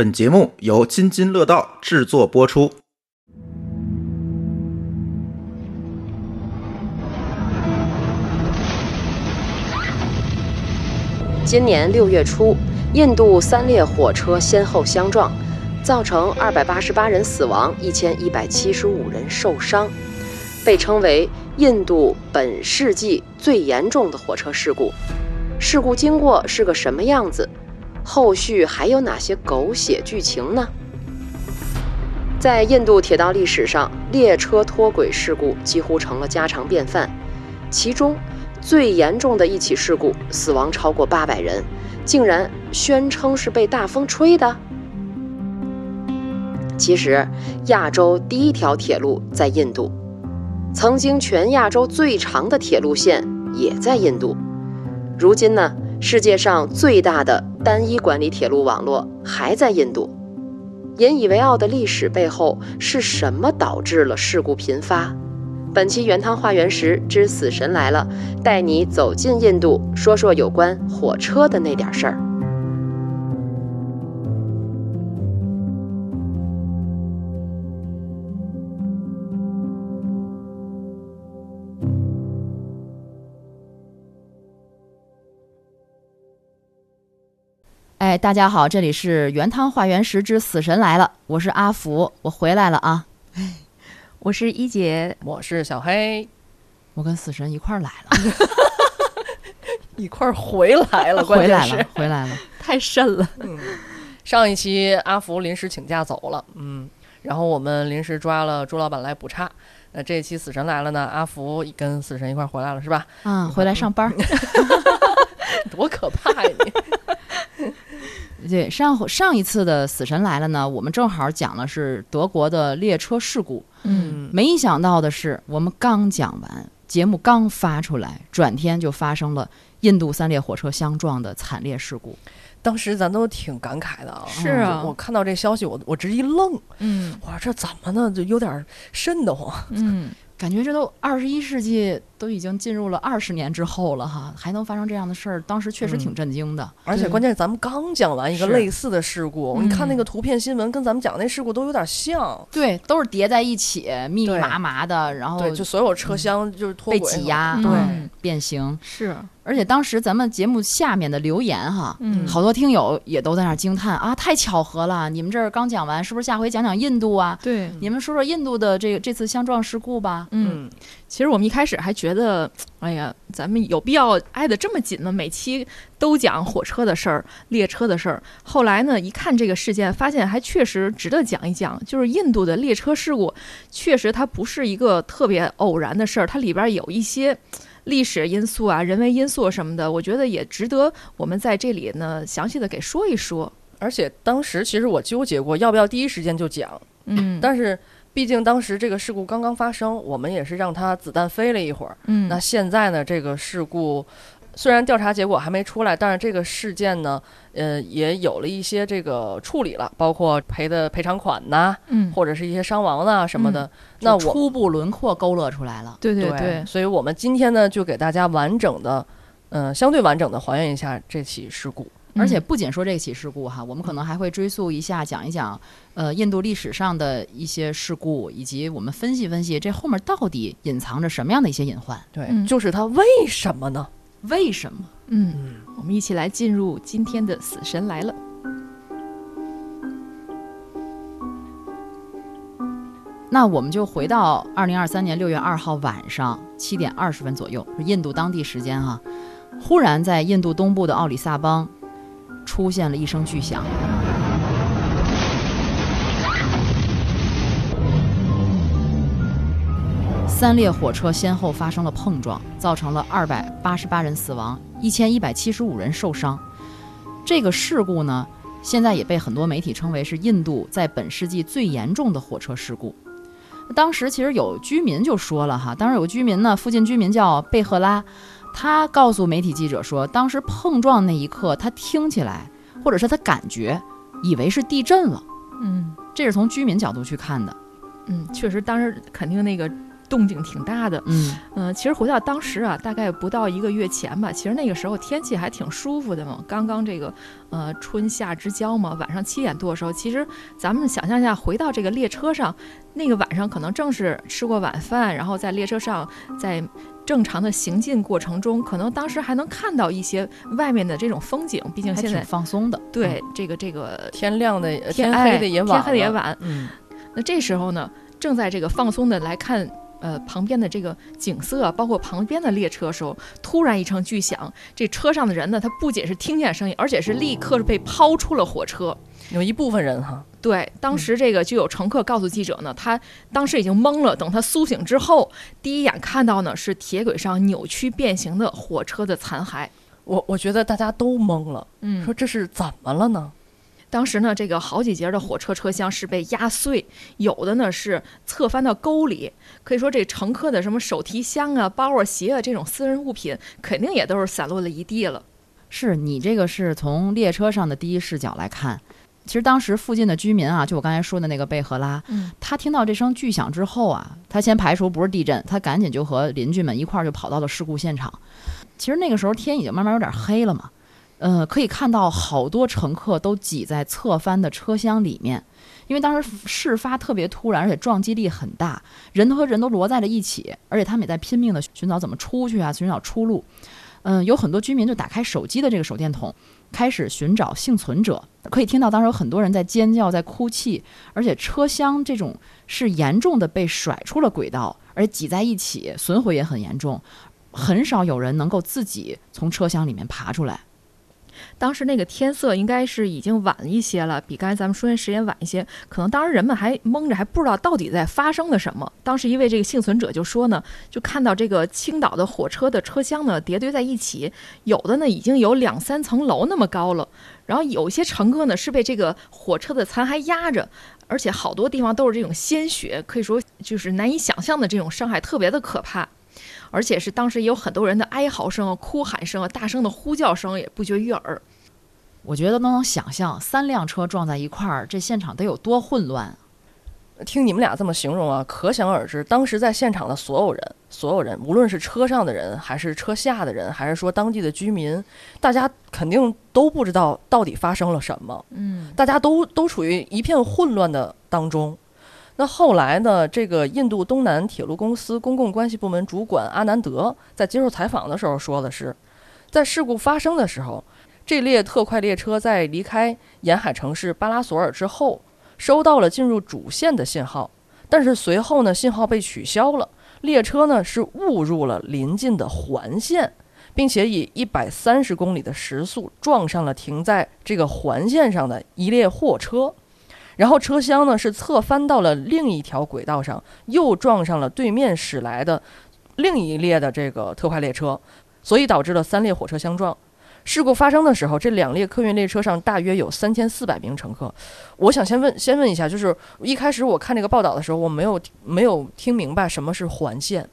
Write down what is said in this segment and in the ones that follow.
本节目由津津乐道制作播出。今年六月初，印度三列火车先后相撞，造成二百八十八人死亡，一千一百七十五人受伤，被称为印度本世纪最严重的火车事故。事故经过是个什么样子？后续还有哪些狗血剧情呢？在印度铁道历史上，列车脱轨事故几乎成了家常便饭，其中。最严重的一起事故，死亡超过八百人，竟然宣称是被大风吹的。其实，亚洲第一条铁路在印度，曾经全亚洲最长的铁路线也在印度。如今呢，世界上最大的单一管理铁路网络还在印度。引以为傲的历史背后是什么导致了事故频发？本期原汤化原石之死神来了，带你走进印度，说说有关火车的那点事儿。哎，大家好，这里是原汤化原食之死神来了，我是阿福，我回来了啊。我是一姐，我是小黑，我跟死神一块儿来了，一块儿回来了，回来了，回来了，太甚了。嗯，上一期阿福临时请假走了，嗯，然后我们临时抓了朱老板来补差。那这一期死神来了呢，阿福跟死神一块儿回来了，是吧？嗯，回来上班，多可怕呀你！对，上上一次的死神来了呢，我们正好讲的是德国的列车事故。嗯，没想到的是，我们刚讲完，节目刚发出来，转天就发生了印度三列火车相撞的惨烈事故。当时咱都挺感慨的啊。是啊，我看到这消息，我我直一愣。嗯，我说这怎么呢？就有点瘆得慌。嗯。感觉这都二十一世纪都已经进入了二十年之后了哈，还能发生这样的事儿，当时确实挺震惊的。而且关键是咱们刚讲完一个类似的事故，你看那个图片新闻，跟咱们讲那事故都有点像。对，都是叠在一起，密密麻麻的，然后对，就所有车厢就是被挤压，对，变形是。而且当时咱们节目下面的留言哈，嗯，好多听友也都在那惊叹啊，太巧合了！你们这儿刚讲完，是不是下回讲讲印度啊？对，你们说说印度的这个这次相撞事故吧。嗯，其实我们一开始还觉得，哎呀，咱们有必要挨得这么紧吗？每期都讲火车的事儿、列车的事儿。后来呢，一看这个事件，发现还确实值得讲一讲。就是印度的列车事故，确实它不是一个特别偶然的事儿，它里边有一些。历史因素啊，人为因素什么的，我觉得也值得我们在这里呢详细的给说一说。而且当时其实我纠结过要不要第一时间就讲，嗯，但是毕竟当时这个事故刚刚发生，我们也是让它子弹飞了一会儿，嗯，那现在呢，这个事故。虽然调查结果还没出来，但是这个事件呢，呃，也有了一些这个处理了，包括赔的赔偿款呐，嗯，或者是一些伤亡呐什么的。那我初步轮廓勾勒出来了。对对对，所以我们今天呢，就给大家完整的，嗯，相对完整的还原一下这起事故。而且不仅说这起事故哈，我们可能还会追溯一下，讲一讲，呃，印度历史上的一些事故，以及我们分析分析这后面到底隐藏着什么样的一些隐患。对，就是它为什么呢？为什么？嗯，我们一起来进入今天的死神来了。那我们就回到二零二三年六月二号晚上七点二十分左右，是印度当地时间哈。忽然在印度东部的奥里萨邦出现了一声巨响。三列火车先后发生了碰撞，造成了二百八十八人死亡，一千一百七十五人受伤。这个事故呢，现在也被很多媒体称为是印度在本世纪最严重的火车事故。当时其实有居民就说了哈，当时有个居民呢，附近居民叫贝赫拉，他告诉媒体记者说，当时碰撞那一刻，他听起来或者是他感觉以为是地震了。嗯，这是从居民角度去看的。嗯，确实，当时肯定那个。动静挺大的。嗯嗯、其实回到当时啊，大概不到一个月前吧，其实那个时候天气还挺舒服的嘛，刚刚这个呃春夏之交嘛，晚上七点多的时候，其实咱们想象一下，回到这个列车上，那个晚上可能正是吃过晚饭，然后在列车上在。正常的行进过程中，可能当时还能看到一些外面的这种风景，毕竟现在放松的。对这个这个天亮的呃天黑的也晚了，天黑的也晚，嗯，那这时候呢，正在这个放松的来看，呃，旁边的这个景色，包括旁边的列车的时候，突然一声巨响，这车上的人呢，他不仅是听见声音，而且是立刻是被抛出了火车。有一部分人哈，对，当时这个就有乘客告诉记者呢，他当时已经懵了。等他苏醒之后，第一眼看到呢是铁轨上扭曲变形的火车的残骸。我我觉得大家都懵了，嗯说这是怎么了呢？当时呢，这个好几节的火车车厢是被压碎，有的呢是侧翻到沟里。可以说，这乘客的什么手提箱啊、包啊、鞋啊这种私人物品，肯定也都是散落了一地了。是你这个是从列车上的第一视角来看，其实当时附近的居民啊，就我刚才说的那个贝赫拉，嗯他听到这声巨响之后啊，他先排除不是地震，他赶紧就和邻居们一块儿就跑到了事故现场。其实那个时候天已经慢慢有点黑了嘛，呃，可以看到好多乘客都挤在侧翻的车厢里面，因为当时事发特别突然，而且撞击力很大，人和人都摞在了一起，而且他们也在拼命的寻找怎么出去啊，寻找出路。嗯，有很多居民就打开手机的这个手电筒，开始寻找幸存者。可以听到当时有很多人在尖叫，在哭泣，而且车厢这种是严重的被甩出了轨道，而且挤在一起，损毁也很严重。很少有人能够自己从车厢里面爬出来。当时那个天色应该是已经晚一些了，比刚才咱们说的时间晚一些。可能当时人们还懵着，还不知道到底在发生了什么。当时一位这个幸存者就说呢，就看到这个青岛的火车的车厢呢叠堆在一起，有的呢已经有两三层楼那么高了。然后有一些乘客呢是被这个火车的残骸压着，而且好多地方都是这种鲜血，可以说就是难以想象的这种伤害，特别的可怕。而且是当时也有很多人的哀嚎声啊、哭喊声啊、大声的呼叫声也不绝于耳。我觉得都能想象，三辆车撞在一块儿，这现场得有多混乱。听你们俩这么形容啊，可想而知，当时在现场的所有人，所有人，无论是车上的人，还是车下的人，还是说当地的居民，大家肯定都不知道到底发生了什么，嗯，大家都都处于一片混乱的当中。那后来呢？这个印度东南铁路公司公共关系部门主管阿南德在接受采访的时候说的是，在事故发生的时候，这列特快列车在离开沿海城市巴拉索尔之后，收到了进入主线的信号，但是随后呢，信号被取消了，列车呢是误入了临近的环线，并且以一百三十公里的时速撞上了停在这个环线上的一列货车。然后车厢呢是侧翻到了另一条轨道上，又撞上了对面驶来的另一列的这个特快列车，所以导致了三列火车相撞。事故发生的时候，这两列客运列车上大约有三千四百名乘客。我想先问，先问一下，就是一开始我看这个报道的时候，我没有没有听明白什么是环线。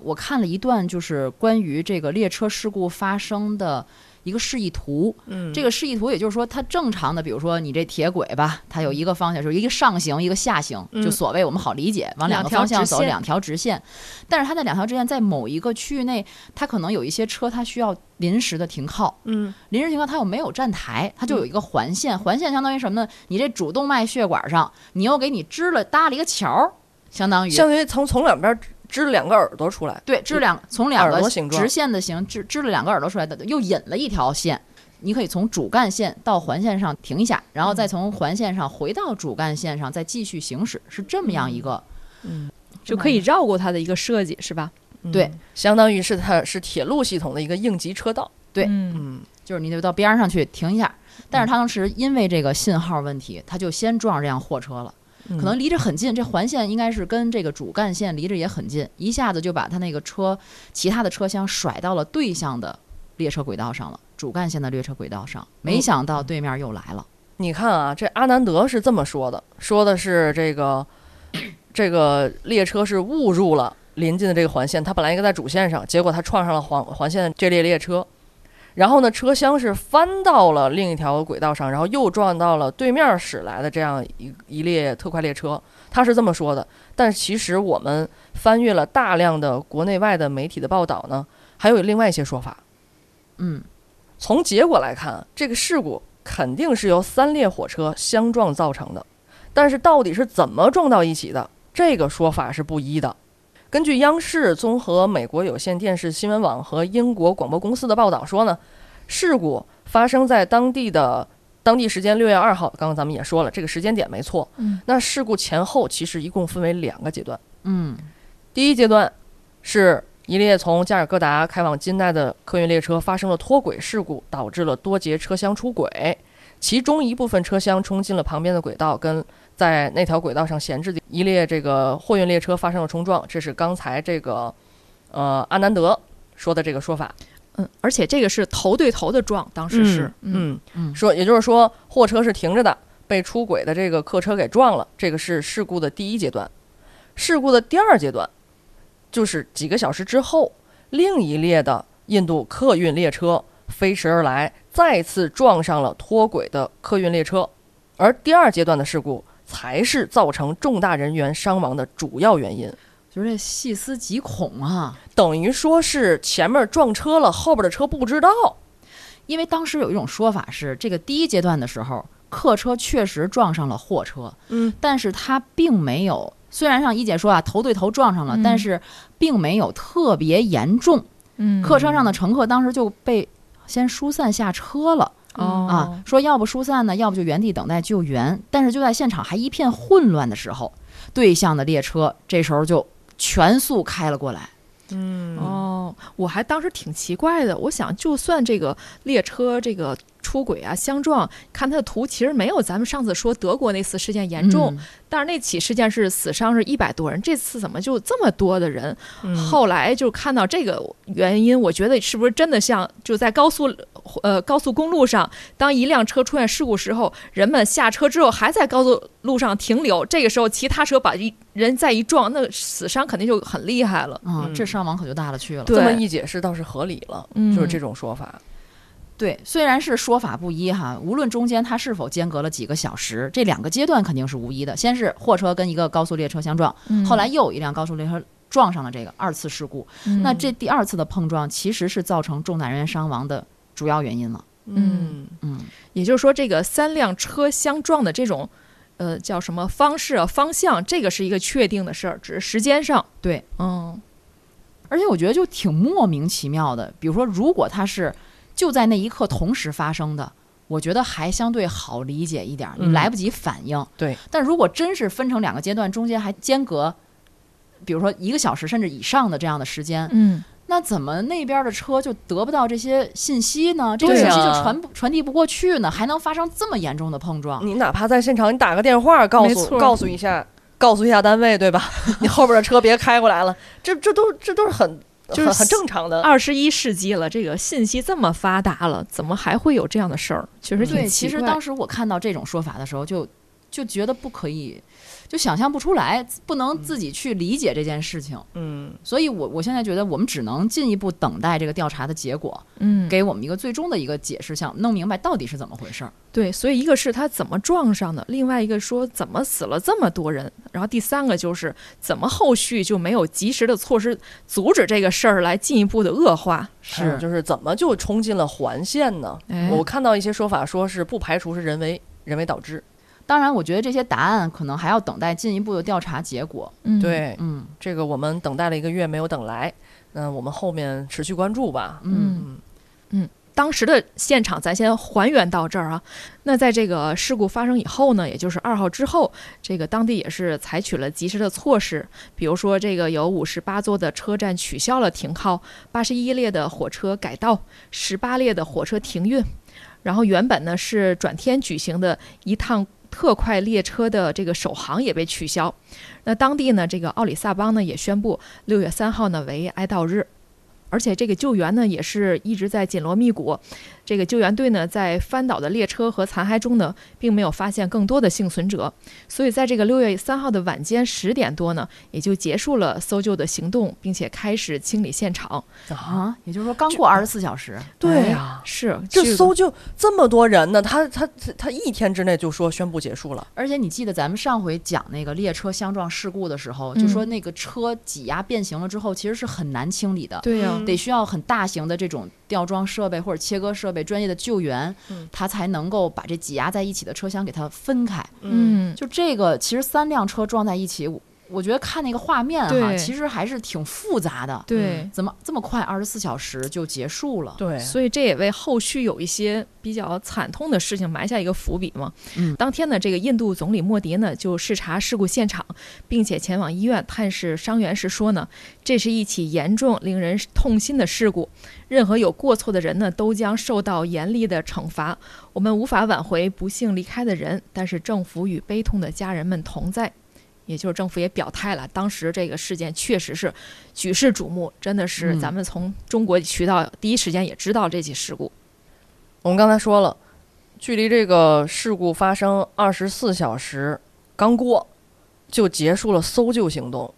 我看了一段，就是关于这个列车事故发生的一个示意图。嗯这个示意图，也就是说，它正常的，比如说你这铁轨吧，它有一个方向，就是一个上行，一个下行，嗯就所谓我们好理解，往两个方向走，两条直线。但是它在两条直线在某一个区域内，它可能有一些车，它需要临时的停靠。嗯临时停靠，它又没有站台，它就有一个环线。环线相当于什么呢？你这主动脉血管上，你又给你支了搭了一个桥，相当于相当于从从两边支了两个耳朵出来。对，支两从两个耳朵直线的形支支了两个耳朵出来的，又引了一条线。你可以从主干线到环线上停一下，然后再从环线上回到主干线上，再继续行驶，是这么样一个。嗯，就可以绕过它的一个设计，是吧？对嗯，相当于是它是铁路系统的一个应急车道。对嗯，嗯就是你得到边儿上去停一下。但是当时因为这个信号问题，他就先撞上这辆货车了。嗯可能离着很近，这环线应该是跟这个主干线离着也很近，一下子就把他那个车其他的车厢甩到了对向的列车轨道上了，主干线的列车轨道上。没想到对面又来了，你看啊，这阿南德是这么说的，说的是这个这个列车是误入了临近的这个环线，它本来应该在主线上，结果它撞上了环环线这列列车。然后呢，车厢是翻到了另一条轨道上，然后又撞到了对面驶来的这样一一列特快列车。他是这么说的，但其实我们翻阅了大量的国内外的媒体的报道呢，还有另外一些说法。嗯，从结果来看，这个事故肯定是由三列火车相撞造成的，但是到底是怎么撞到一起的，这个说法是不一的。根据央视综合美国有线电视新闻网和英国广播公司的报道说呢，事故发生在当地的当地时间六月二号。刚刚咱们也说了，这个时间点没错。嗯，那事故前后其实一共分为两个阶段。嗯第一阶段是一列从加尔各答开往金奈的客运列车发生了脱轨事故，导致了多节车厢出轨，其中一部分车厢冲进了旁边的轨道，跟在那条轨道上闲置的一列这个货运列车发生了冲撞。这是刚才这个呃阿南德说的这个说法。嗯，而且这个是头对头的撞，当时是，嗯，嗯说也就是说货车是停着的，被出轨的这个客车给撞了，这个是事故的第一阶段。事故的第二阶段，就是几个小时之后，另一列的印度客运列车飞驰而来，再次撞上了脱轨的客运列车，而第二阶段的事故才是造成重大人员伤亡的主要原因。就是这细思极恐啊！等于说是前面撞车了，后边的车不知道。因为当时有一种说法是，这个第一阶段的时候，客车确实撞上了货车，嗯，但是它并没有，虽然像一姐说啊，头对头撞上了，嗯但是并没有特别严重。嗯，客车上的乘客当时就被先疏散下车了、哦啊，说要不疏散呢，要不就原地等待救援。但是就在现场还一片混乱的时候，对向的列车这时候就全速开了过来。嗯哦，我还当时挺奇怪的，我想就算这个列车这个出轨啊相撞，看它的图其实没有咱们上次说德国那次事件严重，嗯但是那起事件是死伤是一百多人，这次怎么就这么多的人？嗯后来就看到这个原因，我觉得是不是真的像就在高速呃高速公路上，当一辆车出现事故时候，人们下车之后还在高速路上停留，这个时候其他车把一人再一撞，那死伤肯定就很厉害了。嗯，嗯这伤亡可就大了去了。这么一解释倒是合理了，嗯就是这种说法。对，虽然是说法不一哈，无论中间它是否间隔了几个小时，这两个阶段肯定是无一的。先是货车跟一个高速列车相撞，后来又有一辆高速列车撞上了这个二次事故。嗯那这第二次的碰撞其实是造成重大人员伤亡的主要原因了。嗯嗯，也就是说，这个三辆车相撞的这种，呃，叫什么方式啊、方向，这个是一个确定的事儿，只是时间上。对，嗯而且我觉得就挺莫名其妙的。比如说，如果它是就在那一刻同时发生的，我觉得还相对好理解一点儿，你嗯来不及反应。对，但如果真是分成两个阶段，中间还间隔，比如说一个小时甚至以上的这样的时间，嗯，那怎么那边的车就得不到这些信息呢？这个信息就啊传不传递不过去呢？还能发生这么严重的碰撞？你哪怕在现场，你打个电话告诉告诉一下，告诉一下单位，对吧？你 后边的车别开过来了，这这都这都是很就是很很正常的。二十一世纪了，这个信息这么发达了，怎么还会有这样的事儿？确实挺对，奇怪。其实当时我看到这种说法的时候就，就觉得不可以，就想象不出来，不能自己去理解这件事情。嗯，所以我我现在觉得我们只能进一步等待这个调查的结果，嗯，给我们一个最终的一个解释，想弄明白到底是怎么回事儿。对，所以一个是他怎么撞上的，另外一个说怎么死了这么多人，然后第三个就是怎么后续就没有及时的措施阻止这个事儿来进一步的恶化。还有就是怎么就冲进了环线呢？哎我看到一些说法说是不排除是人为人为导致。当然，我觉得这些答案可能还要等待进一步的调查结果。嗯，对，嗯这个我们等待了一个月没有等来，那我们后面持续关注吧。嗯嗯当时的现场咱先还原到这儿啊。那在这个事故发生以后呢，也就是二号之后，这个当地也是采取了及时的措施，比如说这个有五十八座的车站取消了停靠，八十一列的火车改道，十八列的火车停运，然后原本呢是转天举行的一趟。特快列车的这个首航也被取消，那当地呢，这个奥里萨邦呢也宣布六月三号呢为哀悼日。而且这个救援呢，也是一直在紧锣密鼓。这个救援队呢，在翻倒的列车和残骸中呢，并没有发现更多的幸存者，所以在这个六月三号的晚间十点多呢，也就结束了搜救的行动，并且开始清理现场。啊，也就是说刚过二十四小时，对呀、是这搜救这么多人呢，他他他他一天之内就说宣布结束了。而且你记得咱们上回讲那个列车相撞事故的时候，嗯就说那个车挤压变形了之后，其实是很难清理的，对呀、嗯得需要很大型的这种吊装设备或者切割设备、专业的救援，嗯它才能够把这挤压在一起的车厢给它分开。嗯，就这个，其实三辆车撞在一起，我我觉得看那个画面哈，其实还是挺复杂的。对。怎么这么快，二十四小时就结束了？对，所以这也为后续有一些比较惨痛的事情埋下一个伏笔嘛。嗯当天呢，这个印度总理莫迪呢就视察事故现场，并且前往医院探视伤员时说呢，这是一起严重令人痛心的事故，任何有过错的人呢都将受到严厉的惩罚。我们无法挽回不幸离开的人，但是政府与悲痛的家人们同在。也就是政府也表态了，当时这个事件确实是举世瞩目，真的是嗯咱们从中国渠道第一时间也知道这起事故。我们刚才说了，距离这个事故发生二十四小时刚过，就结束了搜救行动，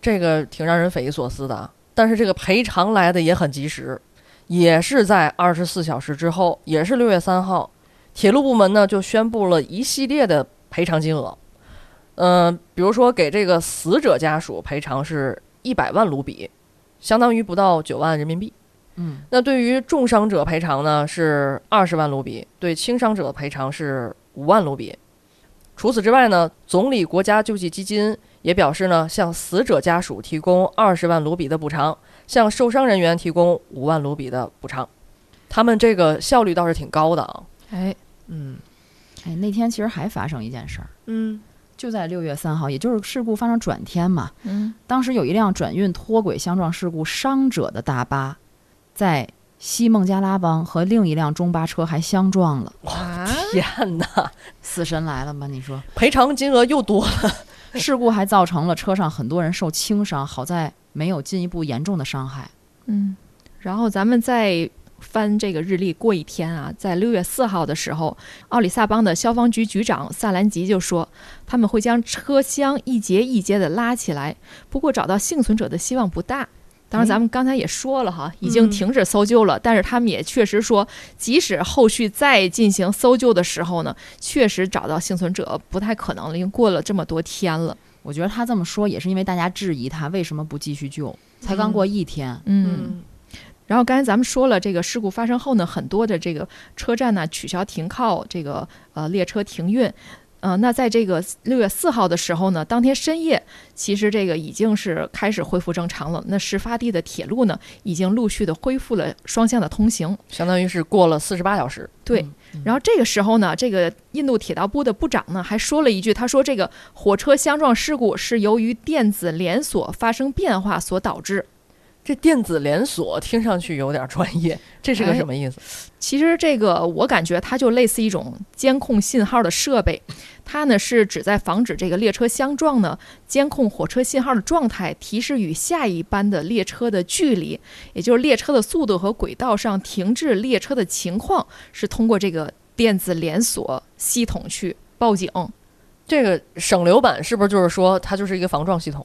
这个挺让人匪夷所思的啊。但是这个赔偿来的也很及时，也是在二十四小时之后，也是六月三号，铁路部门呢就宣布了一系列的赔偿金额。嗯、比如说给这个死者家属赔偿是一百万卢比，相当于不到九万人民币。嗯，那对于重伤者赔偿呢是二十万卢比，对轻伤者赔偿是五万卢比。除此之外呢，总理国家救济基金也表示呢，向死者家属提供二十万卢比的补偿，向受伤人员提供五万卢比的补偿。他们这个效率倒是挺高的啊。哎，嗯哎，那天其实还发生一件事儿，嗯就在六月三号，也就是事故发生转天嘛。嗯，当时有一辆转运脱轨相撞事故伤者的大巴，在西孟加拉邦和另一辆中巴车还相撞了，哇，天哪，死神来了吗？你说，赔偿金额又多了。事故还造成了车上很多人受轻伤，好在没有进一步严重的伤害。嗯，然后咱们再翻这个日历，过一天啊，在六月四号的时候，奥里萨邦的消防局局长萨兰吉就说，他们会将车厢一节一节的拉起来，不过找到幸存者的希望不大。当然，咱们刚才也说了哈，已经停止搜救了。但是他们也确实说，即使后续再进行搜救的时候呢，确实找到幸存者不太可能了，因为过了这么多天了。我觉得他这么说也是因为大家质疑他为什么不继续救，才刚过一天。嗯，然后刚才咱们说了，这个事故发生后呢，很多的这个车站呢取消停靠，这个呃列车停运。呃，那在这个六月四号的时候呢，当天深夜，其实这个已经是开始恢复正常了。那事发地的铁路呢，已经陆续的恢复了双向的通行。相当于是过了四十八小时。对，嗯然后这个时候呢，这个印度铁道部的部长呢还说了一句，他说这个火车相撞事故是由于电子连锁发生变化所导致。这电子连锁听上去有点专业，这是个哎什么意思？其实这个我感觉它就类似一种监控信号的设备，它呢是旨在防止这个列车相撞呢，监控火车信号的状态，提示与下一班的列车的距离，也就是列车的速度和轨道上停滞列车的情况，是通过这个电子连锁系统去报警。这个省流版是不是就是说它就是一个防撞系统？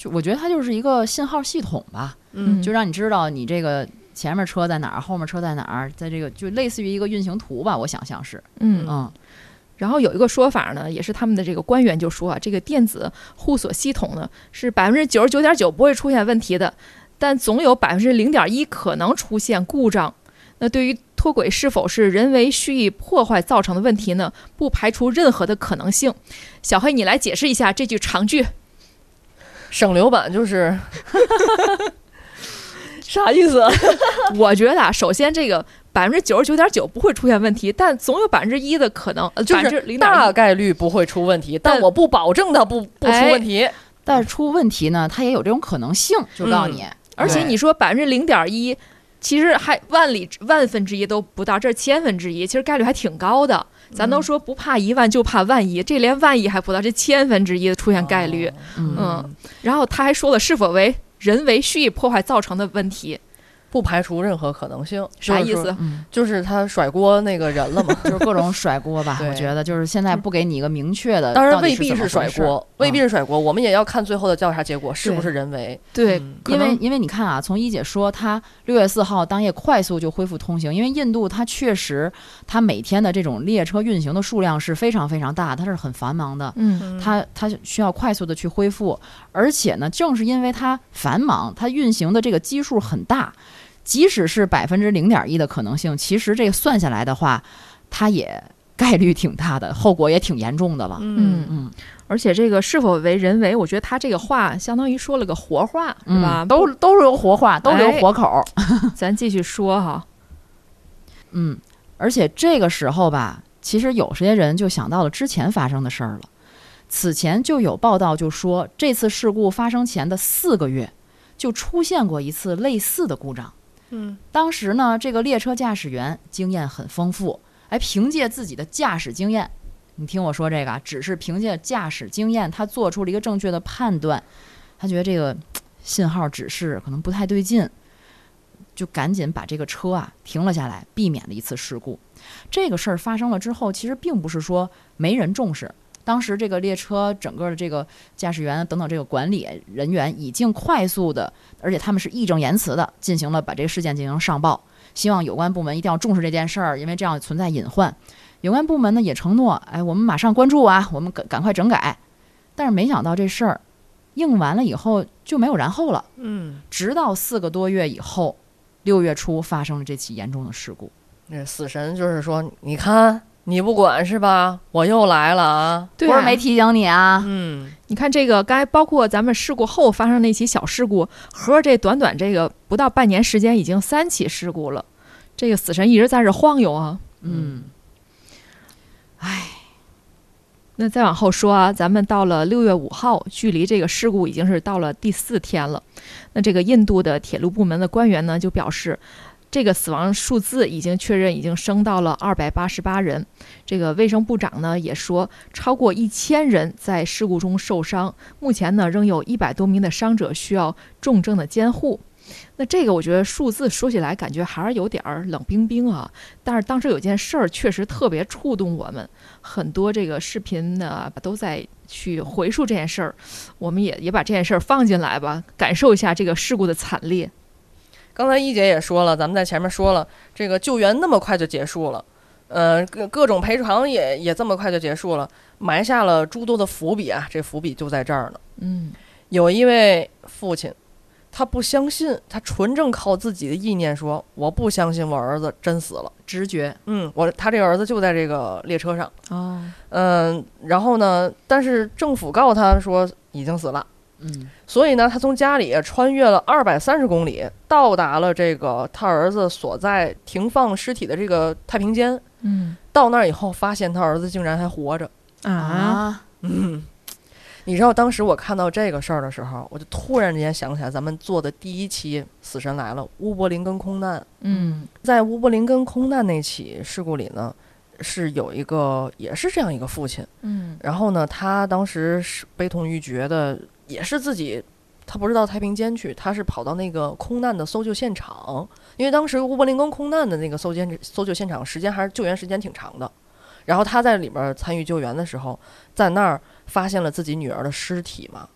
就我觉得它就是一个信号系统吧，嗯就让你知道你这个前面车在哪儿，后面车在哪儿，在这个就类似于一个运行图吧，我想象是，嗯嗯然后有一个说法呢，也是他们的这个官员就说啊，这个电子互锁系统呢是百分之九十九点九不会出现问题的，但总有百分之零点一可能出现故障。那对于脱轨是否是人为蓄意破坏造成的问题呢？不排除任何的可能性。小黑，你来解释一下这句长句。省流版就是 啥意思？我觉得啊，首先这个百分之九十九点九不会出现问题，但总有百分之一的可能，呃，就是大。概率不会出问题，但但我不保证它不不出哎问题。但是出问题呢，它也有这种可能性，就告诉你，而且你说百分之零点一，其实还万里万分之一都不到，这是千分之一，其实概率还挺高的。咱都说不怕一万就怕万一，这连万一还不到，这千分之一的出现概率。嗯嗯，然后他还说了是否为人为蓄意破坏造成的问题。不排除任何可能性。啥意思就是他甩锅那个人了嘛。就是各种甩锅吧。我觉得就是现在不给你一个明确的，当然未必是甩锅，未必嗯是甩锅，我们也要看最后的调查结果是不是人为。对因为因为你看啊，从一姐说，她六月四号当夜快速就恢复通行，因为印度它确实它每天的这种列车运行的数量是非常非常大，它是很繁忙的。嗯它它需要快速的去恢复，而且呢，正是因为它繁忙，它运行的这个基数很大，即使是百分之零点一的可能性，其实这个算下来的话，它也 概率挺大的，后果也挺严重的了。嗯嗯而且这个是否为人为，我觉得他这个话相当于说了个活话，是吧？嗯，都都是留活话，都留哎活口。咱继续说哈。嗯，而且这个时候吧，其实有些人就想到了之前发生的事儿了。此前就有报道就说，这次事故发生前的四个月，就出现过一次类似的故障。嗯，当时呢，这个列车驾驶员经验很丰富，哎，凭借自己的驾驶经验，你听我说这个啊，只是凭借驾驶经验，他做出了一个正确的判断，他觉得这个信号指示可能不太对劲，就赶紧把这个车啊停了下来，避免了一次事故。这个事儿发生了之后，其实并不是说没人重视。当时这个列车整个的这个驾驶员等等这个管理人员已经快速的，而且他们是义正言辞的进行了把这个事件进行上报，希望有关部门一定要重视这件事儿，因为这样存在隐患。有关部门呢也承诺，哎，我们马上关注啊，我们赶赶快整改。但是没想到这事儿应完了以后就没有然后了。嗯，直到四个多月以后，六月初发生了这起严重的事故。那死神就是说，你看你不管是吧？我又来了啊。对啊不是没提醒你啊？嗯，你看这个，刚才包括咱们事故后发生那起小事故，合着这短短这个不到半年时间，已经三起事故了。这个死神一直在这晃悠啊。嗯，那再往后说啊，咱们到了六月五号，距离这个事故已经是到了第四天了。那这个印度的铁路部门的官员呢，就表示，这个死亡数字已经确认已经升到了二百八十八人。这个卫生部长呢也说，超过一千人在事故中受伤，目前呢仍有一百多名的伤者需要重症的监护。那这个我觉得数字说起来感觉还是有点儿冷冰冰啊，但是当时有件事儿确实特别触动我们，很多这个视频呢都在去回述这件事儿，我们也也把这件事儿放进来吧，感受一下这个事故的惨烈。刚才一姐也说了，咱们在前面说了，这个救援那么快就结束了，呃，各各种赔偿也也这么快就结束了，埋下了诸多的伏笔啊，这伏笔就在这儿呢。嗯有一位父亲，他不相信，他纯正靠自己的意念说，我不相信我儿子真死了。直觉。嗯，我他这个儿子就在这个列车上。哦，嗯，然后呢，但是政府告他说已经死了。嗯所以呢，他从家里穿越了二百三十公里，到达了这个他儿子所在停放尸体的这个太平间。嗯到那儿以后，发现他儿子竟然还活着。啊，嗯，你知道当时我看到这个事儿的时候，我就突然之间想起来咱们做的第一期《死神来了》乌柏林根空难。嗯在乌柏林根空难那起事故里呢，是有一个也是这样一个父亲。嗯然后呢，他当时是悲痛欲绝的，也是自己，他不是到太平间去，他是跑到那个空难的搜救现场，因为当时乌柏林根空难的那个搜监搜救现场时间还是救援时间挺长的。然后他在里边参与救援的时候，在那儿发现了自己女儿的尸体嘛，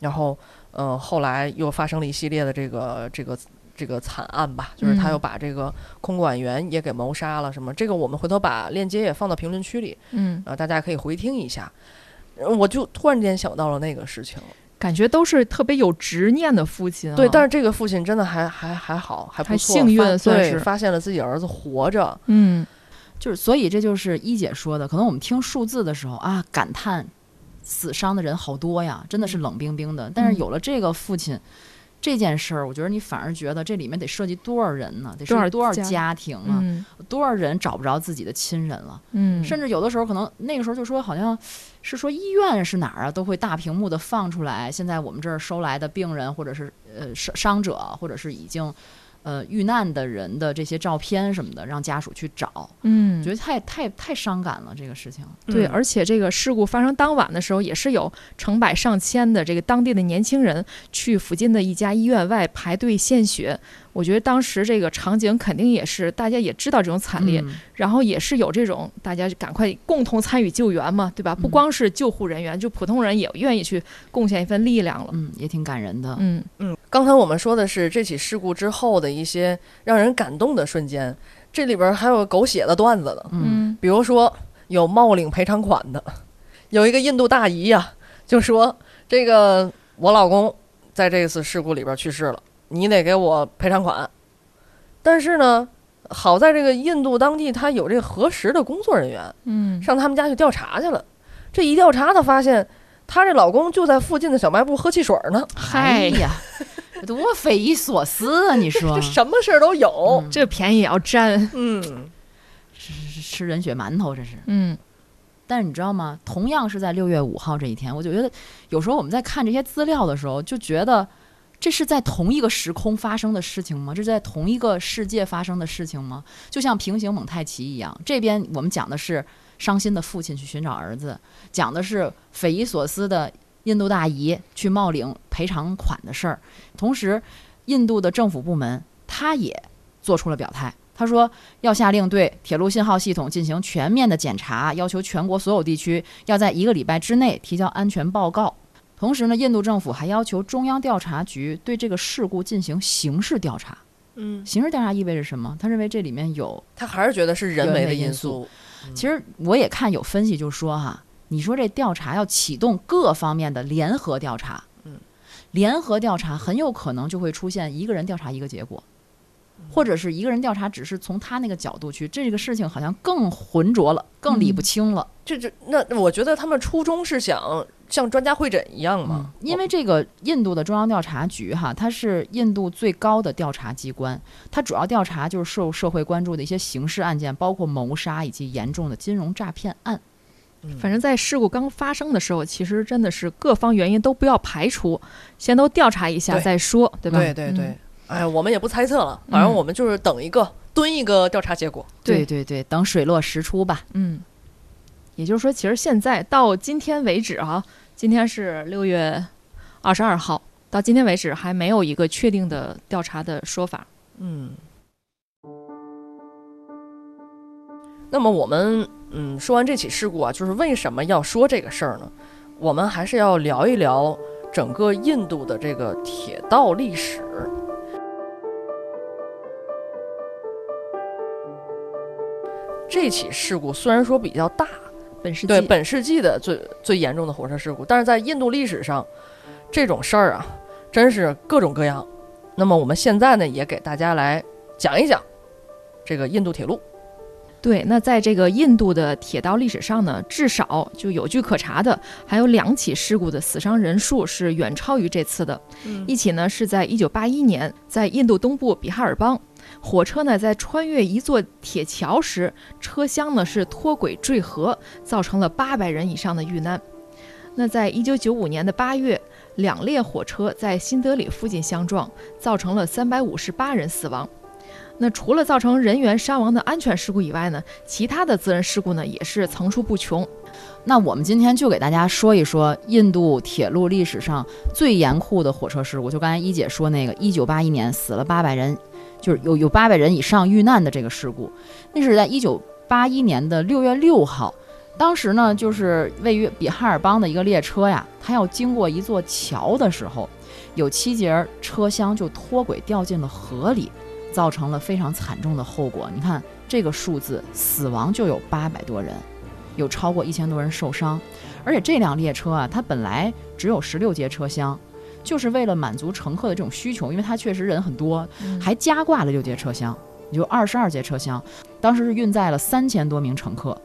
然后，呃，后来又发生了一系列的这个这个这个惨案吧，就是他嗯又把这个空管员也给谋杀了，什么这个我们回头把链接也放到评论区里，嗯，啊，大家可以回听一下。呃我就突然间想到了那个事情，感觉都是特别有执念的父亲、啊。对，但是这个父亲真的还还还好，还不还错，幸运算是发现了自己儿子活着，嗯就是所以这就是一姐说的，可能我们听数字的时候啊，感叹死伤的人好多呀，真的是冷冰冰的。但是嗯有了这个父亲。这件事儿，我觉得你反而觉得这里面得涉及多少人呢？得涉及多少家家庭啊？嗯多少人找不着自己的亲人了？嗯，甚至有的时候可能那个时候就说，好像是说医院是哪儿啊，都会大屏幕的放出来。现在我们这儿收来的病人，或者是呃伤伤者，或者是已经呃遇难的人的这些照片什么的，让家属去找。嗯觉得太太太伤感了，这个事情。对，嗯而且这个事故发生当晚的时候，也是有成百上千的这个当地的年轻人去附近的一家医院外排队献血。我觉得当时这个场景肯定也是大家也知道这种惨烈，嗯然后也是有这种大家赶快共同参与救援嘛，对吧？不嗯光是救护人员，就普通人也愿意去贡献一份力量了。嗯，也挺感人的。嗯嗯，刚才我们说的是这起事故之后的一些让人感动的瞬间，这里边还有狗血的段子呢。嗯嗯比如说有冒领赔偿款的，有一个印度大姨呀、就说这个我老公在这次事故里边去世了，你得给我赔偿款。但是呢，好在这个印度当地他有这个核实的工作人员，嗯上他们家去调查去了。这一调查，他发现她这老公就在附近的小卖部喝汽水呢，嗨呀，多匪夷所思啊！你说这什么事儿都有。嗯这便宜也要占。嗯吃吃人血馒头这是。嗯但是你知道吗？同样是在六月五号这一天，我就觉得有时候我们在看这些资料的时候，就觉得这是在同一个时空发生的事情吗？这是在同一个世界发生的事情吗？就像平行蒙太奇一样，这边我们讲的是伤心的父亲去寻找儿子，讲的是匪夷所思的印度大姨去冒领赔偿款的事儿，同时，印度的政府部门他也做出了表态。他说要下令对铁路信号系统进行全面的检查，要求全国所有地区要在一个礼拜之内提交安全报告。同时呢，印度政府还要求中央调查局对这个事故进行刑事调查。嗯，刑事调查意味着什么？他认为这里面有，他还是觉得是人为的因因素素。其实我也看有分析就说哈，你说这调查要启动各方面的联合调查，嗯，联合调查很有可能就会出现一个人调查一个结果，或者是一个人调查只是从他那个角度去，这个事情好像更浑浊了，更理不清了。这这那那我觉得他们初衷是想像专家会诊一样嘛，因为这个印度的中央调查局哈，它是印度最高的调查机关，它主要调查就是受社会关注的一些刑事案件，包括谋杀以及严重的金融诈骗案。反正，在事故刚发生的时候，其实真的是各方原因都不要排除，先都调查一下再说，对吧？对对对嗯，哎，我们也不猜测了，反正嗯我们就是等一个蹲一个调查结果。对对对，等水落石出吧。嗯，也就是说，其实现在到今天为止哈、今天是六月二十二号，到今天为止还没有一个确定的调查的说法。嗯，那么我们嗯说完这起事故啊，就是为什么要说这个事儿呢？我们还是要聊一聊整个印度的这个铁道历史。这起事故虽然说比较大，本世纪对本世纪的最最严重的火车事故，但是在印度历史上，这种事儿啊，真是各种各样。那么我们现在呢，也给大家来讲一讲这个印度铁路。对，那在这个印度的铁道历史上呢，至少就有据可查的，还有两起事故的死伤人数是远超于这次的。嗯一起呢是在一九八一年，在印度东部比哈尔邦，火车呢在穿越一座铁桥时，车厢呢是脱轨坠河，造成了八百人以上的遇难。那在一九九五年的八月，两列火车在新德里附近相撞，造成了三百五十八人死亡。那除了造成人员伤亡的安全事故以外呢，其他的责任事故呢也是层出不穷。那我们今天就给大家说一说印度铁路历史上最严酷的火车事故，就刚才一姐说那个，一九八一年死了八百人，就是有有八百人以上遇难的这个事故，那是在一九八一年的六月六号。当时呢，就是位于比哈尔邦的一个列车呀，它要经过一座桥的时候，有七节车厢就脱轨掉进了河里，造成了非常惨重的后果。你看这个数字，死亡就有八百多人。有超过一千多人受伤，而且这辆列车啊，它本来只有十六节车厢，就是为了满足乘客的这种需求，因为它确实人很多，还加挂了六节车厢，也就二十二节车厢，当时是运载了三千多名乘客。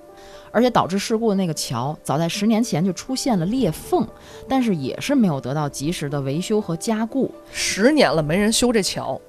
而且导致事故的那个桥，早在十年前就出现了裂缝，但是也是没有得到及时的维修和加固。十年了没人修这桥，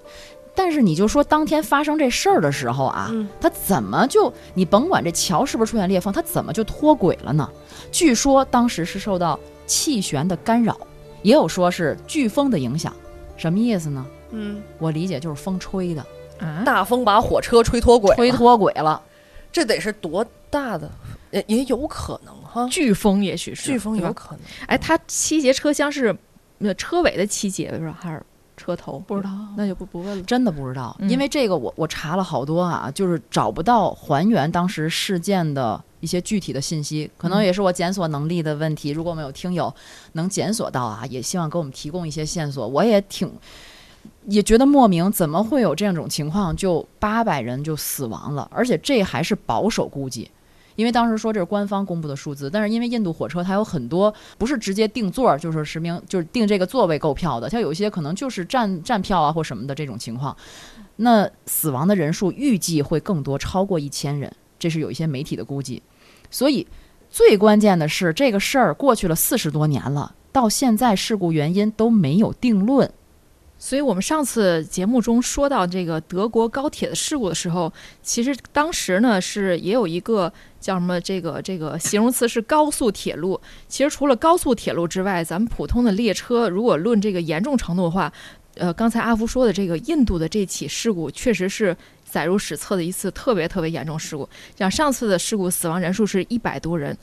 但是你就说当天发生这事儿的时候啊，嗯它怎么就你甭管这桥是不是出现裂缝，它怎么就脱轨了呢？据说当时是受到气旋的干扰，也有说是飓风的影响。什么意思呢？嗯，我理解就是风吹的，啊，大风把火车吹脱轨了，吹脱轨了。这得是多大的？也也有可能哈，飓风也许是飓风有可能。哎，它七节车厢是那车尾的七节是吧？还是车头？不知道那就不不问了。真的不知道，嗯因为这个我我查了好多啊，就是找不到还原当时事件的一些具体的信息，可能嗯也是我检索能力的问题。如果我们有听友能检索到啊，也希望给我们提供一些线索。我也挺也觉得莫名，怎么会有这样种情况？就八百人就死亡了，而且这还是保守估计。因为当时说这是官方公布的数字，但是因为印度火车它有很多不是直接订座儿，就是实名就是订这个座位购票的，像有一些可能就是站站票啊或什么的这种情况。那死亡的人数预计会更多，超过一千人，这是有一些媒体的估计。所以最关键的是，这个事儿过去了四十多年了，到现在事故原因都没有定论。所以我们上次节目中说到这个德国高铁的事故的时候，其实当时呢是也有一个叫什么这个这个形容词是高速铁路。其实除了高速铁路之外，咱们普通的列车，如果论这个严重程度的话，呃，刚才阿福说的这个印度的这起事故，确实是载入史册的一次特别特别严重事故。像上次的事故死亡人数是一百多人，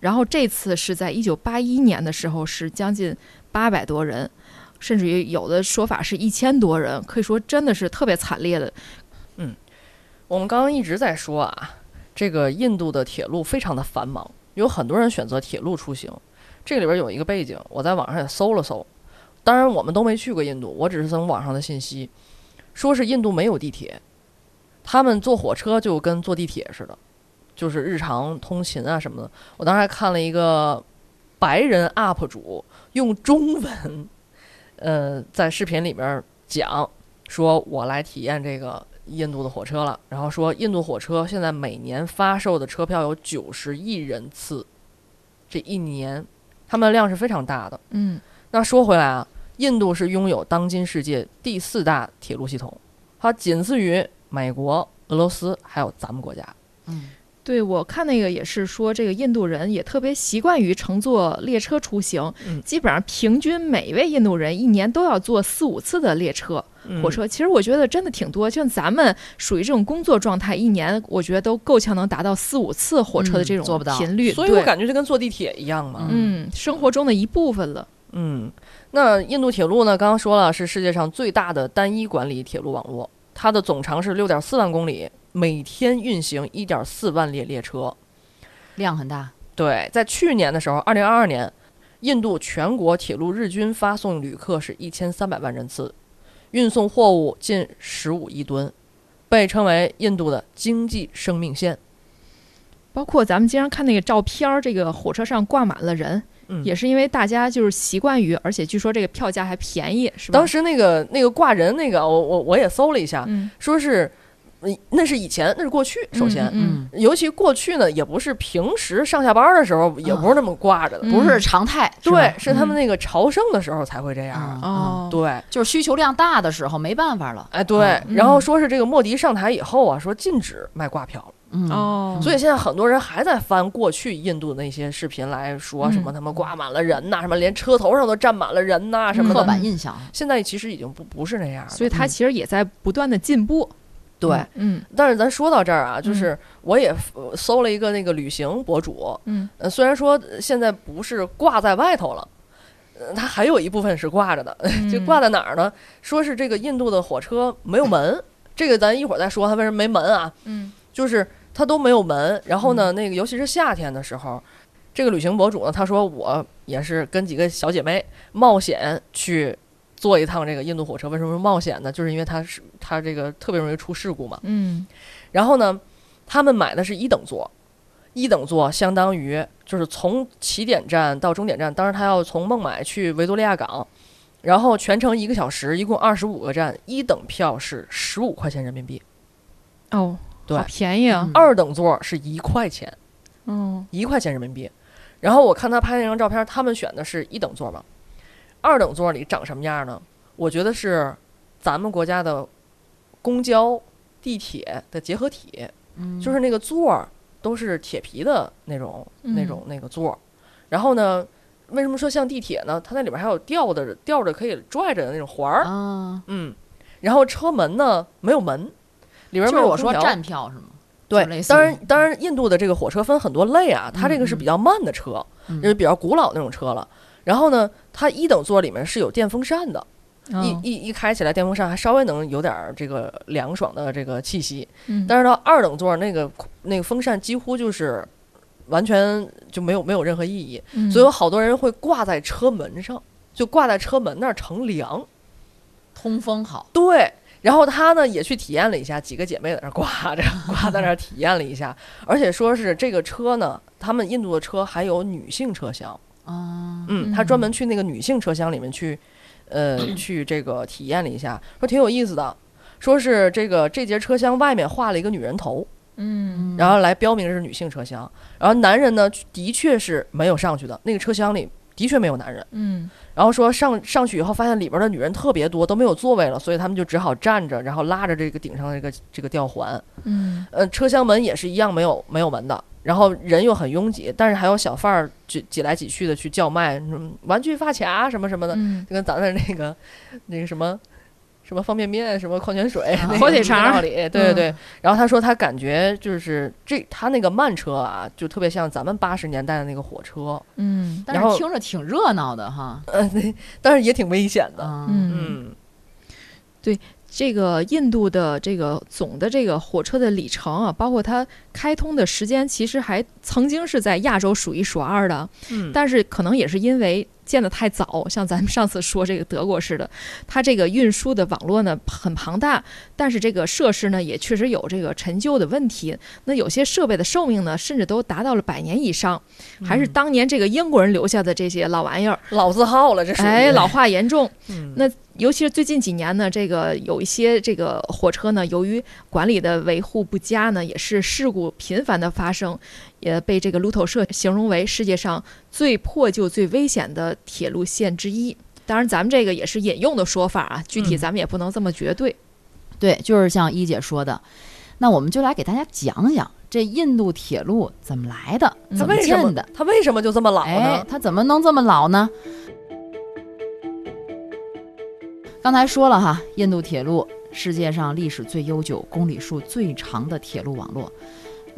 然后这次是在一九八一年的时候是将近八百多人。甚至于有的说法是一千多人，可以说真的是特别惨烈的。嗯我们刚刚一直在说啊，这个印度的铁路非常的繁忙，有很多人选择铁路出行。这里边有一个背景，我在网上也搜了搜。当然，我们都没去过印度，我只是从网上的信息，说是印度没有地铁，他们坐火车就跟坐地铁似的，就是日常通勤啊什么的。我当时还看了一个白人 UP 主用中文，呃，在视频里面讲，说我来体验这个印度的火车了，然后说印度火车现在每年发售的车票有九十亿人次，这一年他们的量是非常大的。嗯，那说回来啊，印度是拥有当今世界第四大铁路系统，它仅次于美国、俄罗斯还有咱们国家。嗯，对我看那个也是说，这个印度人也特别习惯于乘坐列车出行，嗯基本上平均每一位印度人一年都要坐四五次的列车、嗯火车。其实我觉得真的挺多，像咱们属于这种工作状态，一年我觉得都够呛能达到四五次火车的这种嗯做不到频率。所以我感觉就跟坐地铁一样嘛。嗯，生活中的一部分了。嗯，那印度铁路呢？刚刚说了，是世界上最大的单一管理铁路网络，它的总长是六点四万公里，每天运行一点四万列列车。量很大。对，在去年的时候，二零二二年，印度全国铁路日均发送旅客是一千三百万人次，运送货物近十五亿吨，被称为印度的经济生命线。包括咱们经常看那个照片儿，这个火车上挂满了人，嗯也是因为大家就是习惯于，而且据说这个票价还便宜，是吧？当时那个那个挂人那个，我我我也搜了一下，嗯，说是，呃那是以前，那是过去。首先，嗯嗯，尤其过去呢，也不是平时上下班的时候，也不是那么挂着的。嗯不是常态，对，是他们那个朝圣的时候才会这样。嗯哦，对，就是需求量大的时候没办法了。哎，对。嗯然后说是这个莫迪上台以后啊，说禁止卖挂票了。嗯，哦，所以现在很多人还在翻过去印度那些视频来说什么嗯他们挂满了人呐、什么连车头上都站满了人呐、什么刻。板印象。现在其实已经不不是那样了。所以它其实也在不断的进步。对，嗯但是咱说到这儿啊，就是我也呃搜了一个那个旅行博主，嗯呃，虽然说呃现在不是挂在外头了，呃，它还有一部分是挂着的，嗯，就挂在哪儿呢？说是这个印度的火车没有门，这个咱一会儿再说，它为什么没门啊？嗯就是它都没有门，然后呢，那个尤其是夏天的时候，这个旅行博主呢，他说我也是跟几个小姐妹冒险去坐一趟这个印度火车，为什么是冒险呢？就是因为它是它这个特别容易出事故嘛。嗯然后呢，他们买的是一等座，一等座相当于就是从起点站到终点站，当然他要从孟买去维多利亚港，然后全程一个小时，一共二十五个站，一等票是十五块钱人民币，哦，对好便宜啊嗯。二等座是一块钱，嗯，一块钱人民币。然后我看他拍那张照片，他们选的是一等座嘛，二等座里长什么样呢？我觉得是咱们国家的公交、地铁的结合体。嗯，就是那个座儿都是铁皮的那种、那嗯种那个座儿，然后呢，为什么说像地铁呢？它那里边还有吊的吊着可以拽着的那种环儿，啊，嗯，然后车门呢没有门，里边就是我说站票是吗？对当然当然，印度的这个火车分很多类啊，它这个是比较慢的车，嗯就是比较古老那种车了。然后呢，它一等座里面是有电风扇的，嗯一一一开起来，电风扇还稍微能有点儿这个凉爽的这个气息。嗯但是到二等座那个那个风扇几乎就是完全就没有没有任何意义，嗯所以有好多人会挂在车门上，就挂在车门那儿乘凉。通风好，对，然后他呢也去体验了一下，几个姐妹在那儿挂着，挂在那儿体验了一下，而且说是这个车呢，他们印度的车还有女性车厢，啊，嗯，他专门去那个女性车厢里面去，呃，去这个体验了一下，说挺有意思的，说是这个这节车厢外面画了一个女人头，嗯。然后来标明是女性车厢，然后男人呢的确是没有上去的，那个车厢里的确没有男人。嗯然后说上上去以后，发现里边的女人特别多，都没有座位了，所以他们就只好站着，然后拉着这个顶上的这个这个吊环。嗯呃，车厢门也是一样没有没有门的，然后人又很拥挤，但是还有小贩儿挤挤来挤去的去叫卖，嗯，玩具发卡什么什么的，嗯就跟咱的那个那个什么。什么方便面，什么矿泉水，那个火腿肠儿道理，对对对。然后他说他感觉就是这他那个慢车啊，就特别像咱们八十年代的那个火车，嗯但是听着挺热闹的哈，呃，对，但是也挺危险的。嗯嗯，对这个印度的这个总的这个火车的里程啊，包括它开通的时间，其实还曾经是在亚洲数一数二的。嗯但是可能也是因为建得太早，像咱们上次说这个德国似的，它这个运输的网络呢很庞大，但是这个设施呢也确实有这个陈旧的问题。那有些设备的寿命呢，甚至都达到了百年以上，还是当年这个英国人留下的这些老玩意儿，老字号了，这是哎，老化严重。嗯那尤其是最近几年呢，这个有一些这个火车呢，由于管理的维护不佳呢，也是事故频繁的发生，也被这个路透社形容为世界上最破旧、最危险的铁路线之一。当然，咱们这个也是引用的说法啊，具体嗯咱们也不能这么绝对。对，就是像一姐说的，那我们就来给大家讲讲这印度铁路怎么来的，嗯怎么建的。它为什么就这么老哎呢，？它怎么能这么老呢？刚才说了哈，印度铁路世界上历史最悠久、公里数最长的铁路网络。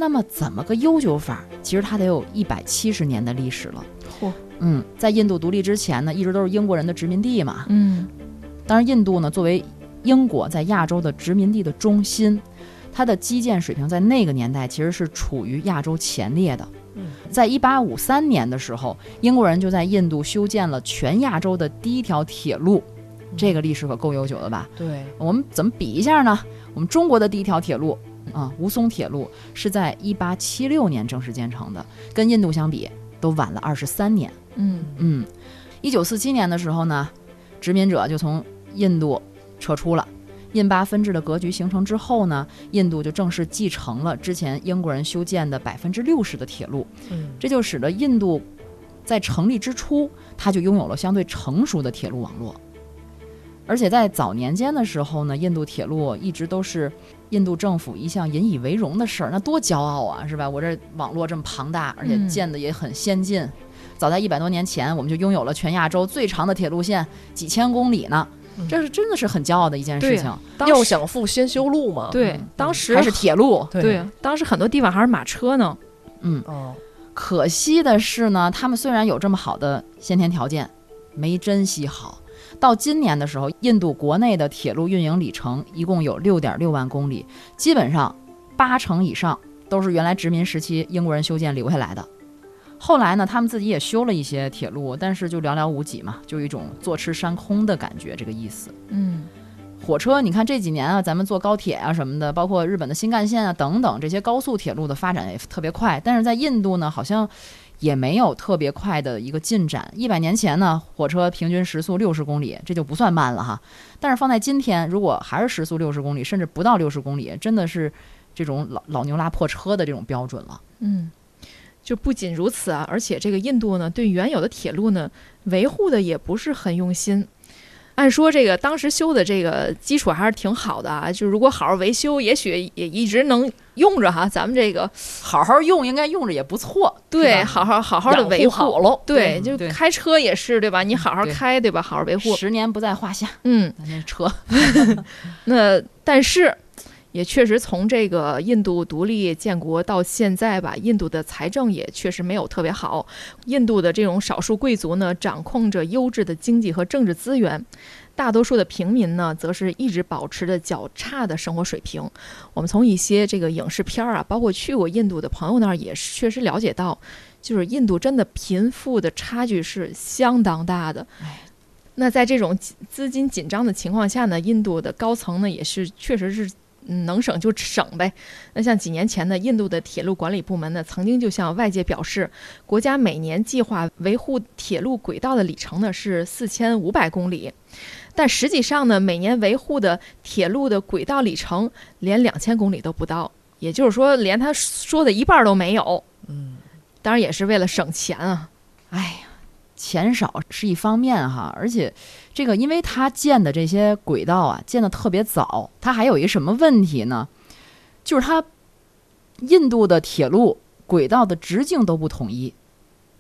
那么怎么个悠久法？其实它得有一百七十年的历史了。嚯嗯，在印度独立之前呢，一直都是英国人的殖民地嘛。嗯当然，印度呢作为英国在亚洲的殖民地的中心，它的基建水平在那个年代其实是处于亚洲前列的。嗯，在一八五三年的时候，英国人就在印度修建了全亚洲的第一条铁路，这个历史可够悠久的吧？对，我们怎么比一下呢？我们中国的第一条铁路啊，吴淞铁路是在一八七六年正式建成的，跟印度相比都晚了二十三年。嗯嗯，一九四七年的时候呢，殖民者就从印度撤出了。印巴分治的格局形成之后呢，印度就正式继承了之前英国人修建的百分之六十的铁路，嗯这就使得印度在成立之初，它就拥有了相对成熟的铁路网络。而且在早年间的时候呢，印度铁路一直都是印度政府一项引以为荣的事儿，那多骄傲啊，是吧？我这网络这么庞大，而且嗯建的也很先进。早在一百多年前，我们就拥有了全亚洲最长的铁路线，几千公里呢嗯。这是真的是很骄傲的一件事情。要想富先修路嘛。对嗯，当时还是铁路，对，当时很多地方还是马车呢。嗯，哦，可惜的是呢，他们虽然有这么好的先天条件，没珍惜好。到今年的时候，印度国内的铁路运营里程一共有六点六万公里，基本上八成以上都是原来殖民时期英国人修建留下来的。后来呢，他们自己也修了一些铁路，但是就寥寥无几嘛，就有一种坐吃山空的感觉，这个意思。嗯火车，你看这几年啊，咱们坐高铁啊什么的，包括日本的新干线啊等等，这些高速铁路的发展也特别快。但是在印度呢，好像也没有特别快的一个进展。一百年前呢，火车平均时速六十公里，这就不算慢了哈。但是放在今天，如果还是时速六十公里，甚至不到六十公里，真的是这种老老牛拉破车的这种标准了。嗯，就不仅如此啊，而且这个印度呢，对原有的铁路呢维护的也不是很用心。按说这个当时修的这个基础还是挺好的啊，就如果好好维修，也许也一直能用着哈。咱们这个好好用，应该用着也不错。对，好好好好的维护好。喽。对就开车也是对吧？你好好开对吧？好好维护。十年不在话下。嗯，那车，那但是也确实从这个印度独立建国到现在吧，印度的财政也确实没有特别好。印度的这种少数贵族呢，掌控着优质的经济和政治资源。大多数的平民呢，则是一直保持着较差的生活水平。我们从一些这个影视片儿啊，包括去过印度的朋友那儿，也确实了解到，就是印度真的贫富的差距是相当大的。那在这种资资金紧张的情况下呢，印度的高层呢也是确实是。嗯能省就省呗。那像几年前呢，印度的铁路管理部门呢，曾经就向外界表示，国家每年计划维护铁路轨道的里程呢是四千五百公里，但实际上呢，每年维护的铁路的轨道里程连两千公里都不到，也就是说，连他说的一半儿都没有。嗯，当然也是为了省钱啊。哎呀，钱少是一方面哈，而且这个因为它建的这些轨道啊，建的特别早，它还有一个什么问题呢？就是它印度的铁路轨道的直径都不统一。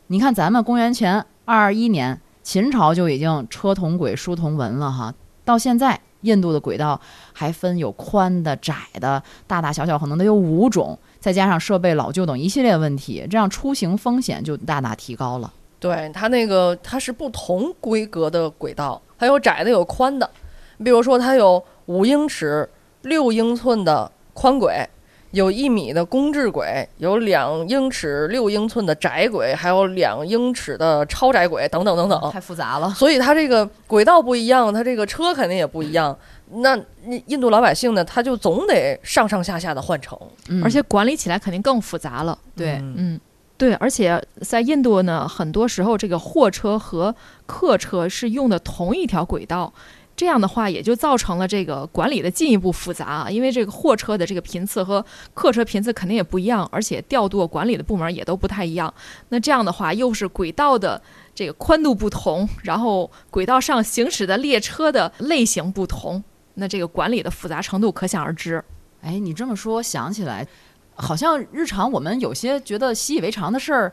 你看，咱们公元前二二一年，秦朝就已经车同轨、书同文了哈，到现在。印度的轨道还分有宽的、窄的，大大小小可能得有五种，再加上设备老旧等一系列问题，这样出行风险就大大提高了。对，它那个它是不同规格的轨道，它有窄的，有宽的。比如说，它有五英尺、六英寸的宽轨，有一米的公制轨，有两英尺六英寸的窄轨，还有两英尺的超窄轨，等等等等。太复杂了。所以它这个轨道不一样，它这个车肯定也不一样。那印印度老百姓呢，他就总得上上下下的换乘。嗯而且管理起来肯定更复杂了。对，嗯嗯，对，而且在印度呢，很多时候这个货车和客车是用的同一条轨道。这样的话，也就造成了这个管理的进一步复杂啊，因为这个货车的这个频次和客车频次肯定也不一样，而且调度管理的部门也都不太一样。那这样的话，又是轨道的这个宽度不同，然后轨道上行驶的列车的类型不同，那这个管理的复杂程度可想而知。哎，你这么说，想起来，好像日常我们有些觉得习以为常的事儿，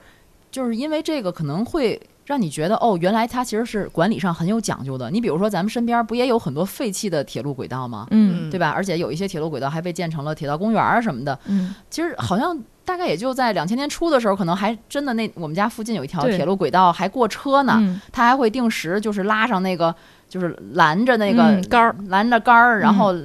就是因为这个可能会让你觉得，哦，原来它其实是管理上很有讲究的。你比如说，咱们身边不也有很多废弃的铁路轨道吗？嗯对吧？而且有一些铁路轨道还被建成了铁道公园儿什么的。嗯，其实好像大概也就在两千年初的时候，可能还真的那我们家附近有一条铁路轨道还过车呢，嗯它还会定时就是拉上那个就是拦着那个嗯杆儿，拦着杆儿，然嗯。后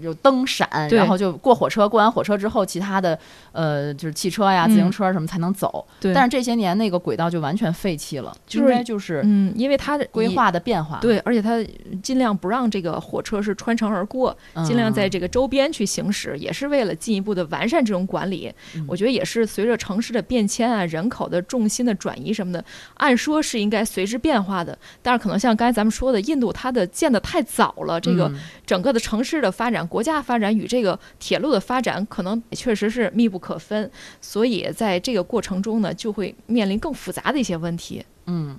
有灯闪，对。然后就过火车，过完火车之后，其他的呃就是汽车呀、嗯。自行车什么才能走。对，但是这些年那个轨道就完全废弃了，就是应该就是嗯，因为它的规划的变化，对，而且它尽量不让这个火车是穿城而过，嗯，尽量在这个周边去行驶，也是为了进一步的完善这种管理。嗯。我觉得也是随着城市的变迁啊，人口的重心的转移什么的，按说是应该随之变化的。但是可能像刚才咱们说的，印度它的建的太早了，这个嗯整个的城市的发展、国家发展与这个铁路的发展，可能确实是密不可分。所以在这个过程中呢，就会面临更复杂的一些问题。嗯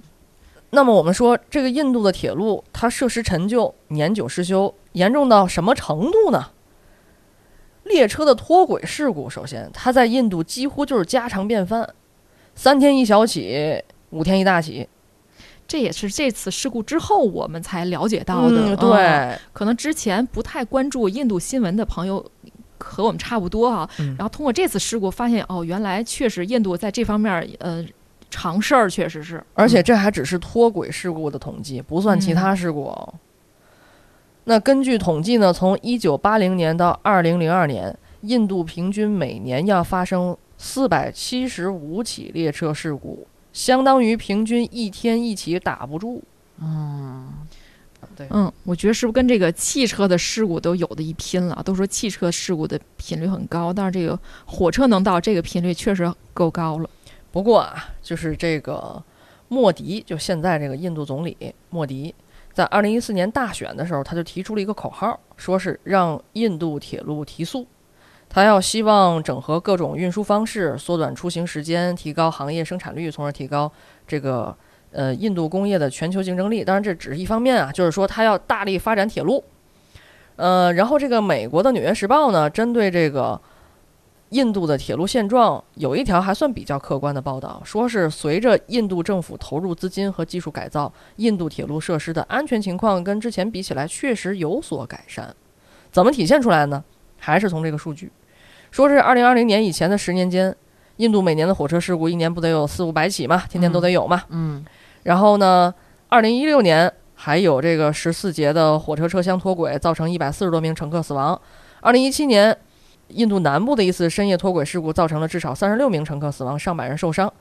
那么我们说，这个印度的铁路它设施陈旧、年久失修，严重到什么程度呢？列车的脱轨事故，首先它在印度几乎就是家常便饭，三天一小起，五天一大起。这也是这次事故之后我们才了解到的。嗯，嗯对，可能之前不太关注印度新闻的朋友。和我们差不多哈、嗯然后通过这次事故发现，哦，原来确实印度在这方面，呃，常事儿确实是，而且这还只是脱轨事故的统计，不算其他事故哦。那根据统计呢，从一九八零年到二零零二年，印度平均每年要发生四百七十五起列车事故，相当于平均一天一起打不住。嗯，对，嗯，我觉得是不是跟这个汽车的事故都有的一拼了？都说汽车事故的频率很高，但是这个火车能到这个频率确实够高了。不过啊，就是这个莫迪，就现在这个印度总理莫迪，在二零一四年大选的时候，他就提出了一个口号，说是让印度铁路提速。他要希望整合各种运输方式，缩短出行时间，提高行业生产率，从而提高这个呃印度工业的全球竞争力。当然这只是一方面啊，就是说它要大力发展铁路。呃，然后这个美国的《纽约时报》呢，针对这个印度的铁路现状，有一条还算比较客观的报道，说是随着印度政府投入资金和技术改造，印度铁路设施的安全情况跟之前比起来确实有所改善。怎么体现出来呢？还是从这个数据，说是二零二零年以前的十年间，印度每年的火车事故一年不得有四五百起嘛，天天都得有嘛。嗯然后呢，二零一六年还有这个十四节的火车车厢脱轨，造成一百四十多名乘客死亡。二零一七年，印度南部的一次深夜脱轨事故，造成了至少三十六名乘客死亡，上百人受伤。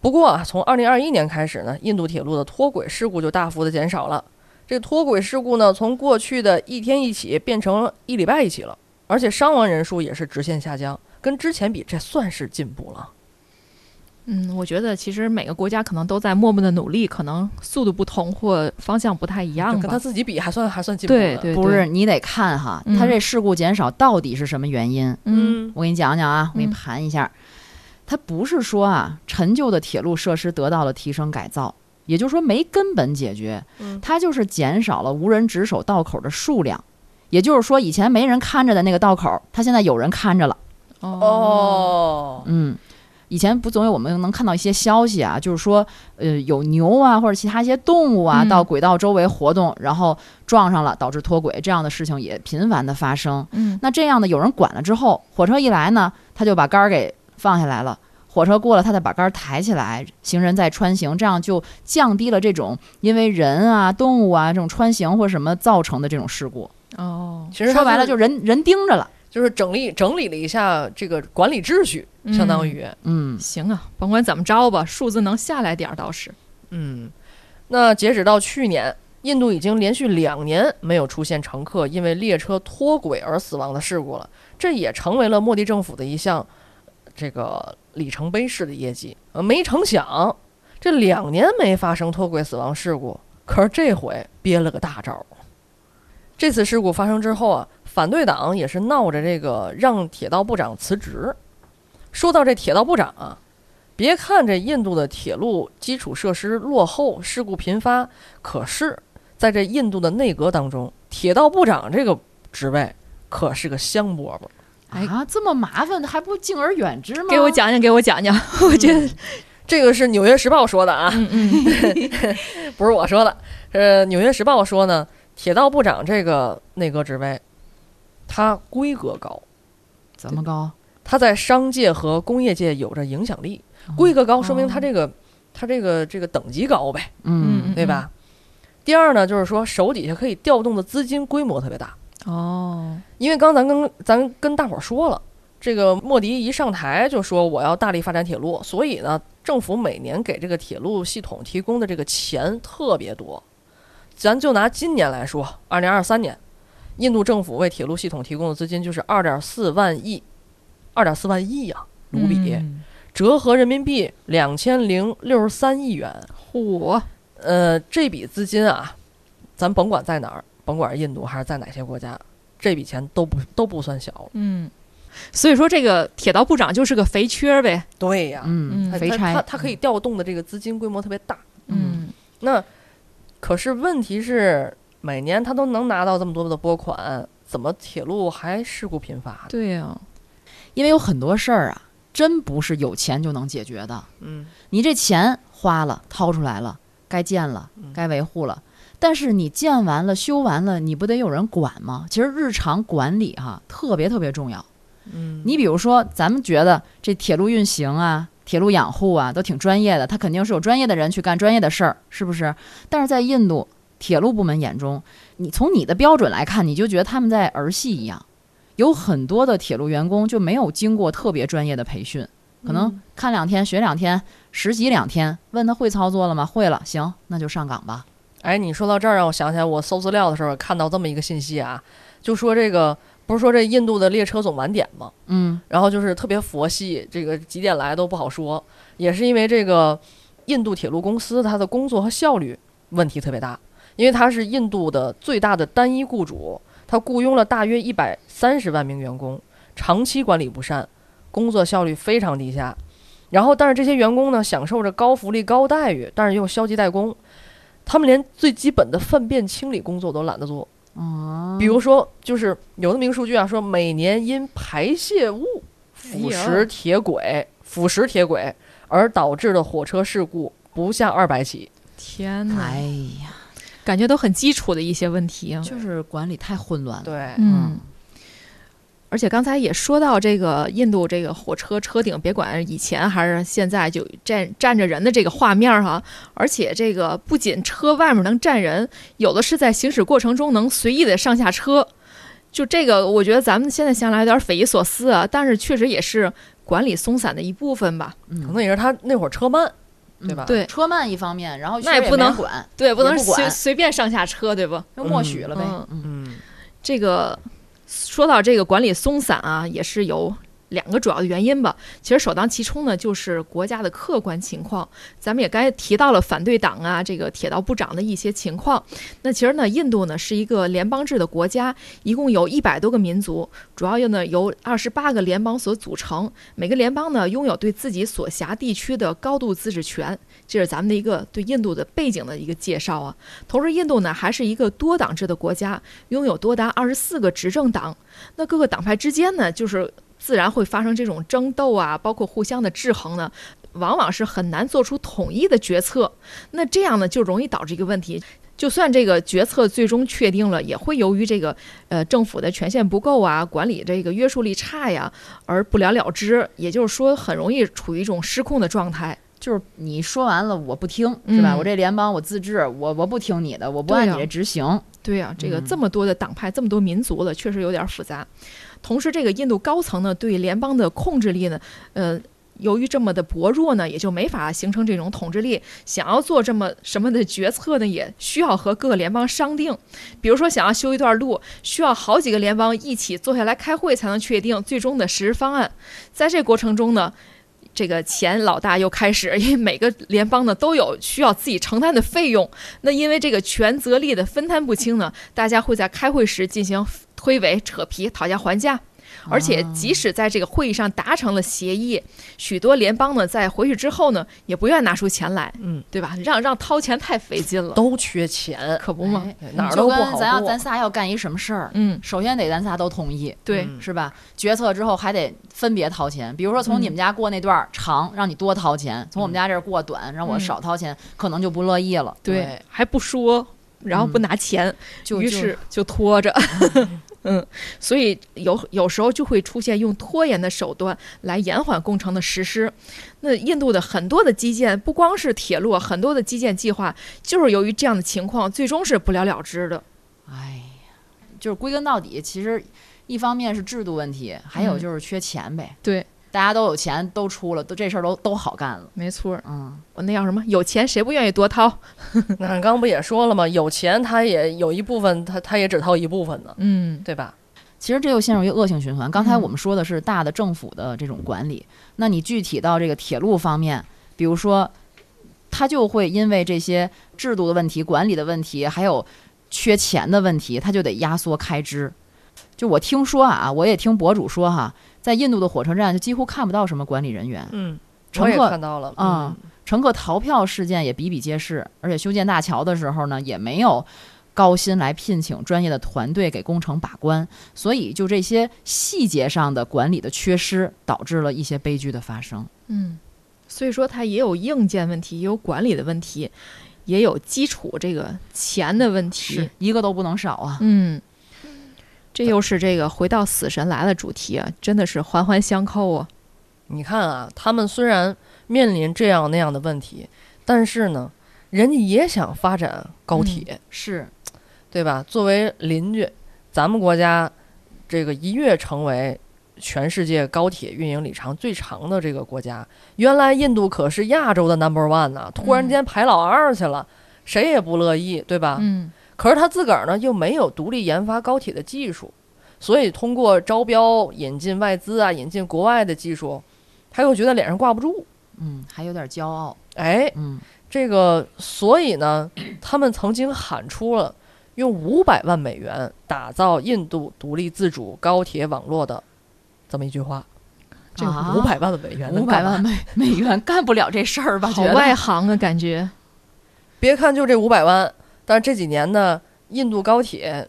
不过啊，从二零二一年开始呢，印度铁路的脱轨事故就大幅的减少了。这脱轨事故呢，从过去的一天一起变成一礼拜一起了，而且伤亡人数也是直线下降，跟之前比，这算是进步了。嗯，我觉得其实每个国家可能都在默默的努力，可能速度不同或方向不太一样吧。跟他自己比，还算还算进步的。对对，不是，你得看哈，嗯它这事故减少到底是什么原因？嗯我给你讲讲啊，我给你嗯盘一下。它不是说啊，陈旧的铁路设施得到了提升改造，也就是说没根本解决，嗯它就是减少了无人值守道口的数量。也就是说，以前没人看着的那个道口，它现在有人看着了。哦，嗯，以前不总有我们能看到一些消息啊，就是说，呃，有牛啊或者其他一些动物啊嗯到轨道周围活动，然后撞上了，导致脱轨，这样的事情也频繁的发生。嗯那这样的有人管了之后，火车一来呢，他就把杆儿给放下来了。火车过了，他再把杆儿抬起来，行人再穿行，这样就降低了这种因为人啊、动物啊这种穿行或什么造成的这种事故。哦，其实说白了，就是人人盯着了。就是整理整理了一下这个管理秩序，相当于嗯行啊，甭管怎么着吧，数字能下来点儿倒是。嗯。那截止到去年，印度已经连续两年没有出现乘客因为列车脱轨而死亡的事故了，这也成为了莫迪政府的一项这个里程碑式的业绩。呃，没成想这两年没发生脱轨死亡事故，可是这回憋了个大招儿。这次事故发生之后啊，反对党也是闹着这个让铁道部长辞职。说到这铁道部长啊，别看这印度的铁路基础设施落后、事故频发，可是在这印度的内阁当中，铁道部长这个职位可是个香饽饽。哎啊，这么麻烦，还不敬而远之吗？给我讲讲，给我讲讲，我觉得，这个是《纽约时报》说的啊，嗯嗯，不是我说的。呃，《纽约时报》说呢，铁道部长这个内阁职位，它规格高，怎么高？它在商界和工业界有着影响力。规格高说明它这个它这个这个等级高呗，嗯对吧？第二呢，就是说手底下可以调动的资金规模特别大。哦，因为刚咱跟咱跟大伙儿说了，这个莫迪一上台就说我要大力发展铁路，所以呢，政府每年给这个铁路系统提供的这个钱特别多。咱就拿今年来说，二零二三年，印度政府为铁路系统提供的资金就是二点四万亿，二点四万亿呀、卢比，嗯折合人民币两千零六十三亿元。嚯，呃，这笔资金啊，咱甭管在哪儿，甭管是印度还是在哪些国家，这笔钱都不都不算小。嗯，所以说这个铁道部长就是个肥缺呗，对呀、嗯，嗯肥差。他他，可以调动的这个资金规模特别大。嗯那可是问题是，每年他都能拿到这么多的拨款，怎么铁路还事故频发？对呀，因为有很多事儿啊，真不是有钱就能解决的。嗯，你这钱花了，掏出来了，该建了嗯，该维护了。但是你建完了、修完了，你不得有人管吗？其实日常管理哈、特别特别重要。嗯你比如说，咱们觉得这铁路运行啊、铁路养护啊都挺专业的，他肯定是有专业的人去干专业的事儿，是不是？但是在印度铁路部门眼中，你从你的标准来看，你就觉得他们在儿戏一样。有很多的铁路员工就没有经过特别专业的培训，可能看两天、学两天、实习两天，问他会操作了吗？会了，行，那就上岗吧。哎，你说到这儿，让我想起来，我搜资料的时候看到这么一个信息啊，就说这个不是说这印度的列车总晚点吗？嗯然后就是特别佛系，这个几点来都不好说，也是因为这个印度铁路公司它的工作和效率问题特别大，因为它是印度的最大的单一雇主，它雇佣了大约一百三十万名员工，长期管理不善，工作效率非常低下。然后，但是这些员工呢，享受着高福利、高待遇，但是又消极怠工，他们连最基本的粪便清理工作都懒得做。哦，比如说，就是有那么一个数据啊，说每年因排泄物腐哎蚀铁轨、腐蚀铁轨而导致的火车事故不下二百起。天哪，哎呀，感觉都很基础的一些问题啊。就是管理太混乱了。对，嗯，而且刚才也说到这个印度这个火车车顶，别管以前还是现在，就站站着人的这个画面儿哈。而且这个不仅车外面能站人，有的是在行驶过程中能随意的上下车。就这个，我觉得咱们现在想来有点匪夷所思啊，但是确实也是管理松散的一部分吧。嗯可能也是他那会儿车慢，对吧？对车慢一方面，然后那也不能管，对，不能随随便上下车，对不？就默许了呗。嗯嗯嗯，这个说到这个管理松散啊，也是有两个主要的原因吧。其实首当其冲呢，就是国家的客观情况。咱们也刚才提到了反对党啊，这个铁道部长的一些情况。那其实呢，印度呢是一个联邦制的国家，一共有一百多个民族，主要呢由二十八个联邦所组成。每个联邦呢拥有对自己所辖地区的高度自治权。这是咱们的一个对印度的背景的一个介绍啊。同时，印度呢还是一个多党制的国家，拥有多达二十四个执政党。那各个党派之间呢，就是自然会发生这种争斗啊，包括互相的制衡呢，往往是很难做出统一的决策。那这样呢，就容易导致一个问题。就算这个决策最终确定了，也会由于这个呃政府的权限不够啊，管理这个约束力差呀，而不了了之。也就是说，很容易处于一种失控的状态。就是你说完了我不听，是吧？嗯我这联邦我自治，我我不听你的，我不按你这执行。对呀、这个嗯这么多的党派，这么多民族了，确实有点复杂。同时，这个印度高层呢，对联邦的控制力呢，呃，由于这么的薄弱呢，也就没法形成这种统治力。想要做这么什么的决策呢，也需要和各个联邦商定。比如说，想要修一段路，需要好几个联邦一起坐下来开会才能确定最终的实施方案。在这过程中呢，这个钱老大又开始，因为每个联邦呢都有需要自己承担的费用。那因为这个权责力的分摊不清呢，大家会在开会时进行推诿、扯皮、讨价还价。而且，即使在这个会议上达成了协议，许多联邦呢在回去之后呢，也不愿拿出钱来，嗯，对吧？让让掏钱太费劲了，都缺钱，可不嘛。哎哪儿都不好跟咱要咱仨要干一什么事儿，嗯，首先得咱仨都同意，对，嗯是吧？决策之后还得分别掏钱，比如说从嗯你们家过那段儿长，让你多掏钱；从我们家这儿过短，让我嗯少掏钱，可能就不乐意了。对对，还不说，然后不嗯拿钱，就就于是就拖着。嗯，所以有有时候就会出现用拖延的手段来延缓工程的实施。那印度的很多的基建，不光是铁路，很多的基建计划就是由于这样的情况，最终是不了了之的。哎呀，就是归根到底，其实一方面是制度问题，还有嗯就是缺钱呗。对，大家都有钱，都出了，都这事儿都都好干了。没错儿，嗯，我那叫什么？有钱谁不愿意多掏？那刚刚不也说了吗？有钱他也有一部分，他他也只掏一部分呢，嗯，对吧？其实这又陷入一个恶性循环。刚才嗯我们说的是大的政府的这种管理，那你具体到这个铁路方面，比如说，他就会因为这些制度的问题、管理的问题，还有缺钱的问题，他就得压缩开支。就我听说啊，我也听博主说哈，在印度的火车站就几乎看不到什么管理人员，嗯，乘客看到了啊，乘客逃票事件也比比皆是，而且修建大桥的时候呢，也没有高薪来聘请专业的团队给工程把关，所以就这些细节上的管理的缺失，导致了一些悲剧的发生。嗯，所以说它也有硬件问题，也有管理的问题，也有基础这个钱的问题。一个都不能少啊！嗯，这又是这个回到死神来了主题啊，真的是环环相扣啊。你看啊，他们虽然面临这样那样的问题，但是呢，人家也想发展高铁，是，对吧？作为邻居，咱们国家这个一跃成为全世界高铁运营里程最长的这个国家，原来印度可是亚洲的 number one 呢、突然间排老二去了，谁也不乐意，对吧？嗯可是他自个儿呢又没有独立研发高铁的技术，所以通过招标引进外资啊，引进国外的技术，他又觉得脸上挂不住。嗯，还有点骄傲，哎，嗯，这个，所以呢，他们曾经喊出了用五百万美元打造印度独立自主高铁网络的这么一句话。这啊五百万美元五百万美美元干不了这事儿吧？好外行啊，感觉。别看就这五百万，但是这几年呢，印度高铁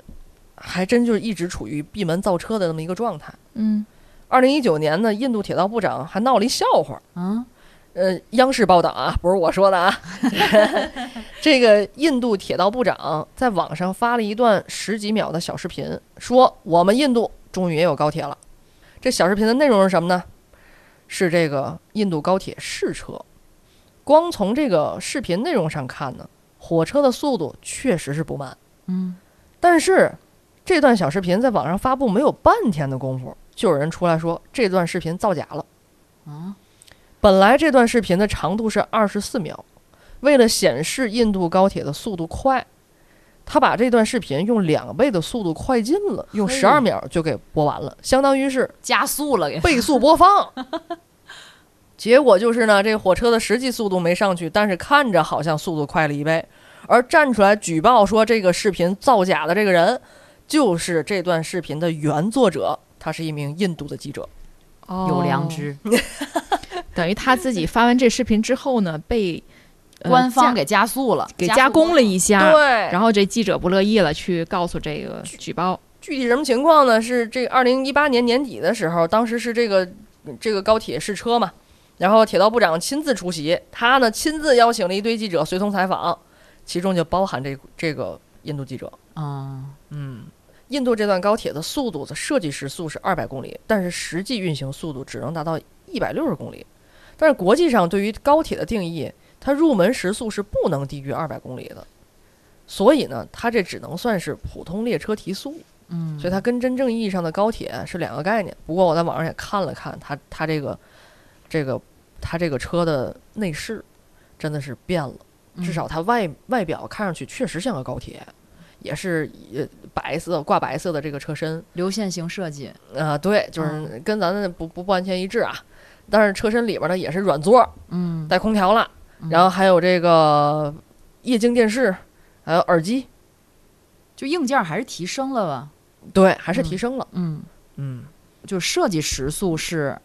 还真就是一直处于闭门造车的那么一个状态。嗯，二零一九年呢，印度铁道部长还闹了一笑话，啊，呃，央视报道啊，不是我说的啊。这个印度铁道部长在网上发了一段十几秒的小视频，说我们印度终于也有高铁了。这小视频的内容是什么呢？是这个印度高铁试车。光从这个视频内容上看呢，火车的速度确实是不慢。嗯，但是这段小视频在网上发布没有半天的功夫，就有人出来说这段视频造假了。啊，本来这段视频的长度是二十四秒，为了显示印度高铁的速度快，他把这段视频用两倍的速度快进了，用嘿十二秒就给播完了，相当于是加速了给。倍速播放。结果就是呢，这火车的实际速度没上去，但是看着好像速度快了一倍。而站出来举报说这个视频造假的这个人，就是这段视频的原作者，他是一名印度的记者。有良知，等于他自己发完这视频之后呢，被、呃官方给加速了，给加工了一下，对，然后这记者不乐意了，去告诉这个举报。具体什么情况呢？是这二零一八年年底的时候，当时是这个这个高铁试车嘛，然后铁道部长亲自出席，他呢亲自邀请了一堆记者随同采访，其中就包含这这个印度记者。嗯，嗯，印度这段高铁的速度的设计时速是二百公里，但是实际运行速度只能达到一百六十公里。但是国际上对于高铁的定义，它入门时速是不能低于二百公里的，所以呢，它这只能算是普通列车提速。嗯，所以它跟真正意义上的高铁是两个概念。不过我在网上也看了看，它它这个这个它这个车的内饰真的是变了，至少它外外表看上去确实像个高铁，也是呃白色挂白色的这个车身。流线型设计，啊、对，就是跟咱的不不不完全一致啊。但是车身里边呢也是软座，嗯，带空调了，然后还有这个液晶电视，还有耳机，就硬件还是提升了吧？对，还是提升了。嗯，嗯，就设计时速是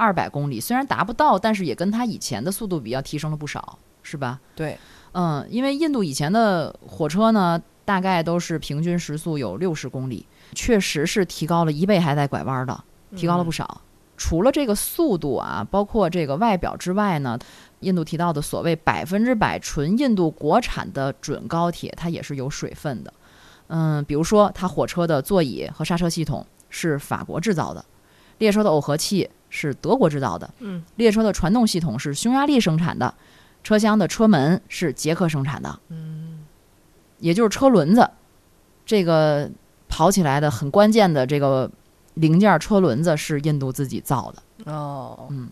二百公里，虽然达不到，但是也跟它以前的速度比要提升了不少，是吧？对，嗯，因为印度以前的火车呢，大概都是平均时速有六十公里，确实是提高了一倍，还在拐弯的，提高了不少。除了这个速度啊，包括这个外表之外呢，印度提到的所谓百分之百纯印度国产的准高铁，它也是有水分的。嗯，比如说它火车的座椅和刹车系统是法国制造的，列车的耦合器是德国制造的，嗯，列车的传动系统是匈牙利生产的，车厢的车门是捷克生产的，嗯，也就是车轮子，这个跑起来的很关键的这个零件车轮子是印度自己造的。哦，嗯。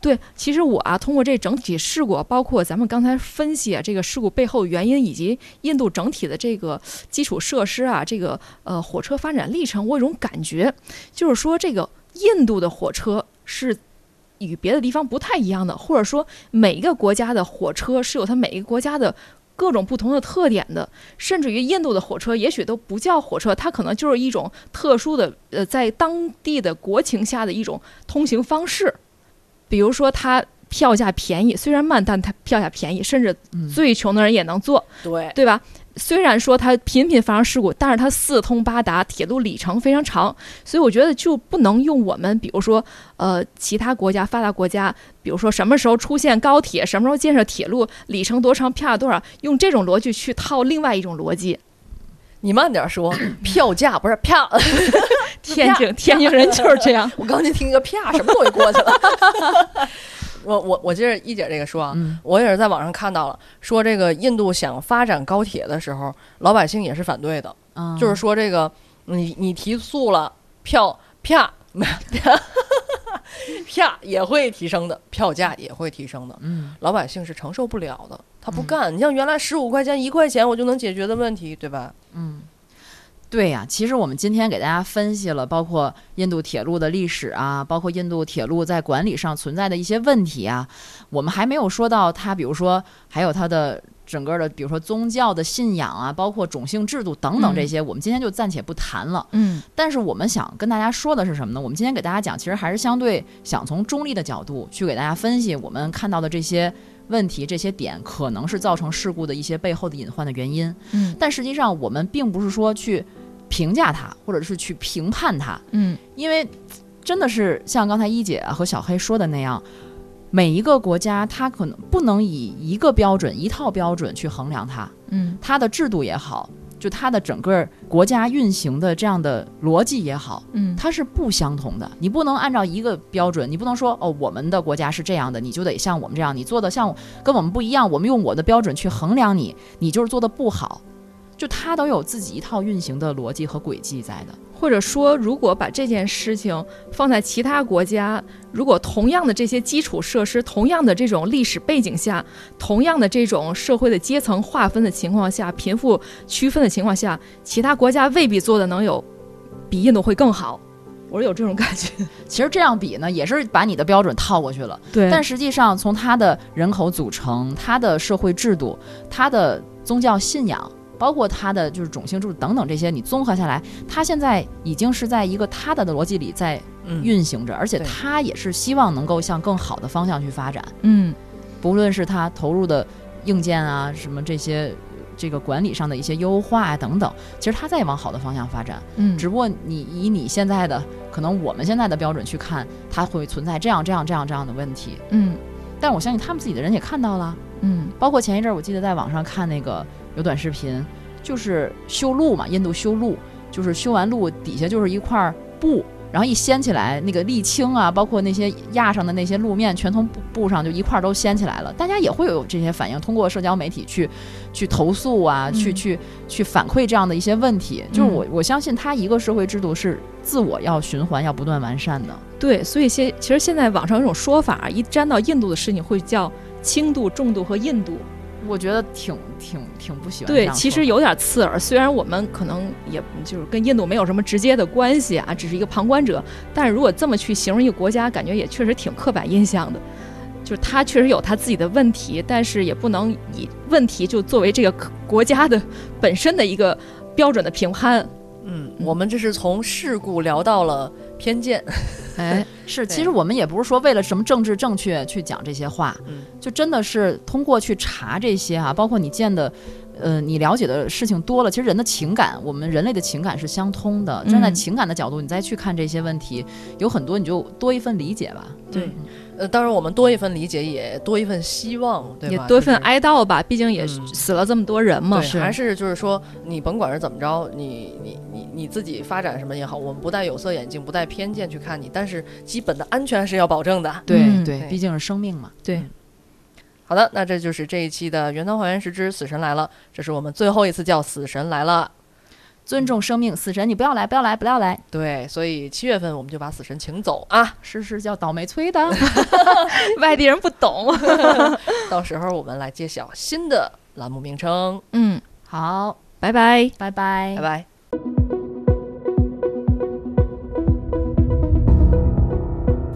对，其实我啊，通过这整体事故，包括咱们刚才分析啊，这个事故背后原因，以及印度整体的这个基础设施啊，这个呃火车发展历程，我有种感觉，就是说这个印度的火车是与别的地方不太一样的，或者说每一个国家的火车是有它每一个国家的。各种不同的特点的，甚至于印度的火车也许都不叫火车，它可能就是一种特殊的，呃，在当地的国情下的一种通行方式。比如说，它票价便宜，虽然慢，但它票价便宜，甚至嗯，最穷的人也能坐，对，对吧？虽然说它频频发生事故，但是它四通八达，铁路里程非常长，所以我觉得就不能用我们，比如说，呃，其他国家发达国家，比如说什么时候出现高铁，什么时候建设铁路，里程多长，票价多少，用这种逻辑去套另外一种逻辑。你慢点说，票价不是票。天津天津人就是这样，我刚才听一个啪，什么东西过去了？我我我接着一姐这个说啊，嗯我也是在网上看到了，说这个印度想发展高铁的时候，老百姓也是反对的，嗯就是说这个你你提速了，票啪啪啪也会提升的，票价也会提升的，嗯老百姓是承受不了的，他不嗯干。你像原来十五块钱一块钱我就能解决的问题，对吧？嗯，对呀、其实我们今天给大家分析了，包括印度铁路的历史啊，包括印度铁路在管理上存在的一些问题啊，我们还没有说到它，比如说还有它的整个的，比如说宗教的信仰啊，包括种姓制度等等这些，我们今天就暂且不谈了。嗯但是我们想跟大家说的是什么呢？我们今天给大家讲，其实还是相对想从中立的角度去给大家分析我们看到的这些问题、这些点，可能是造成事故的一些背后的隐患的原因。嗯但实际上，我们并不是说去评价它，或者是去评判它，嗯因为真的是像刚才一姐啊和小黑说的那样，每一个国家它可能不能以一个标准、一套标准去衡量它，嗯它的制度也好，就它的整个国家运行的这样的逻辑也好，嗯它是不相同的。你不能按照一个标准，你不能说哦，我们的国家是这样的，你就得像我们这样，你做的像跟我们不一样，我们用我的标准去衡量你，你就是做的不好。就它都有自己一套运行的逻辑和轨迹在的。或者说，如果把这件事情放在其他国家，如果同样的这些基础设施，同样的这种历史背景下，同样的这种社会的阶层划分的情况下，贫富区分的情况下，其他国家未必做的能有比印度会更好。我是有这种感觉。其实这样比呢，也是把你的标准套过去了。对但实际上，从它的人口组成、它的社会制度、它的宗教信仰，包括它的就是种姓制度等等这些，你综合下来，它现在已经是在一个它的逻辑里在嗯，运行着，而且对它也是希望能够向更好的方向去发展。嗯不论是它投入的硬件啊，什么这些。这个管理上的一些优化啊等等，其实它在往好的方向发展。嗯只不过你以你现在的可能我们现在的标准去看，它会存在这样这样这样这样的问题。嗯但我相信他们自己的人也看到了，嗯包括前一阵儿我记得在网上看那个有短视频，就是修路嘛，印度修路，就是修完路底下就是一块儿布，然后一掀起来，那个沥青啊，包括那些压上的那些路面，全从布布上就一块儿都掀起来了。大家也会有这些反应，通过社交媒体去去投诉啊，去嗯去去反馈这样的一些问题。就是嗯我我相信它一个社会制度是自我要循环，要不断完善的。对，所以现其实现在网上有一种说法，一沾到印度的事情会叫轻度、重度和印度。我觉得挺挺挺不喜欢对，其实有点刺耳。虽然我们可能也就是跟印度没有什么直接的关系啊，只是一个旁观者，但是如果这么去形容一个国家，感觉也确实挺刻板印象的。就是他确实有他自己的问题，但是也不能以问题就作为这个国家的本身的一个标准的评判。嗯，我们这是从事故聊到了偏见，哎，是，其实我们也不是说为了什么政治正确去讲这些话，嗯。就真的是通过去查这些啊，包括你见的，呃，你了解的事情多了，其实人的情感，我们人类的情感是相通的。站在嗯情感的角度，你再去看这些问题，有很多你就多一份理解吧。对。嗯呃，当然我们多一份理解，也多一份希望，对吧？也多一份哀悼吧，毕竟也嗯死了这么多人嘛。对，还是就是说，你甭管是怎么着，你你你你自己发展什么也好，我们不戴有色眼镜，不带偏见去看你，但是基本的安全是要保证的。对、嗯对，对毕竟是生命嘛。对，好的，那这就是这一期的原汤还原时之死神来了，这是我们最后一次叫死神来了。尊重生命，死神你不要来，不要来，不要来，对，所以七月份我们就把死神请走啊，是是叫倒霉催的。外地人不懂。到时候我们来揭晓新的栏目名称。嗯，好，拜拜。拜拜拜拜。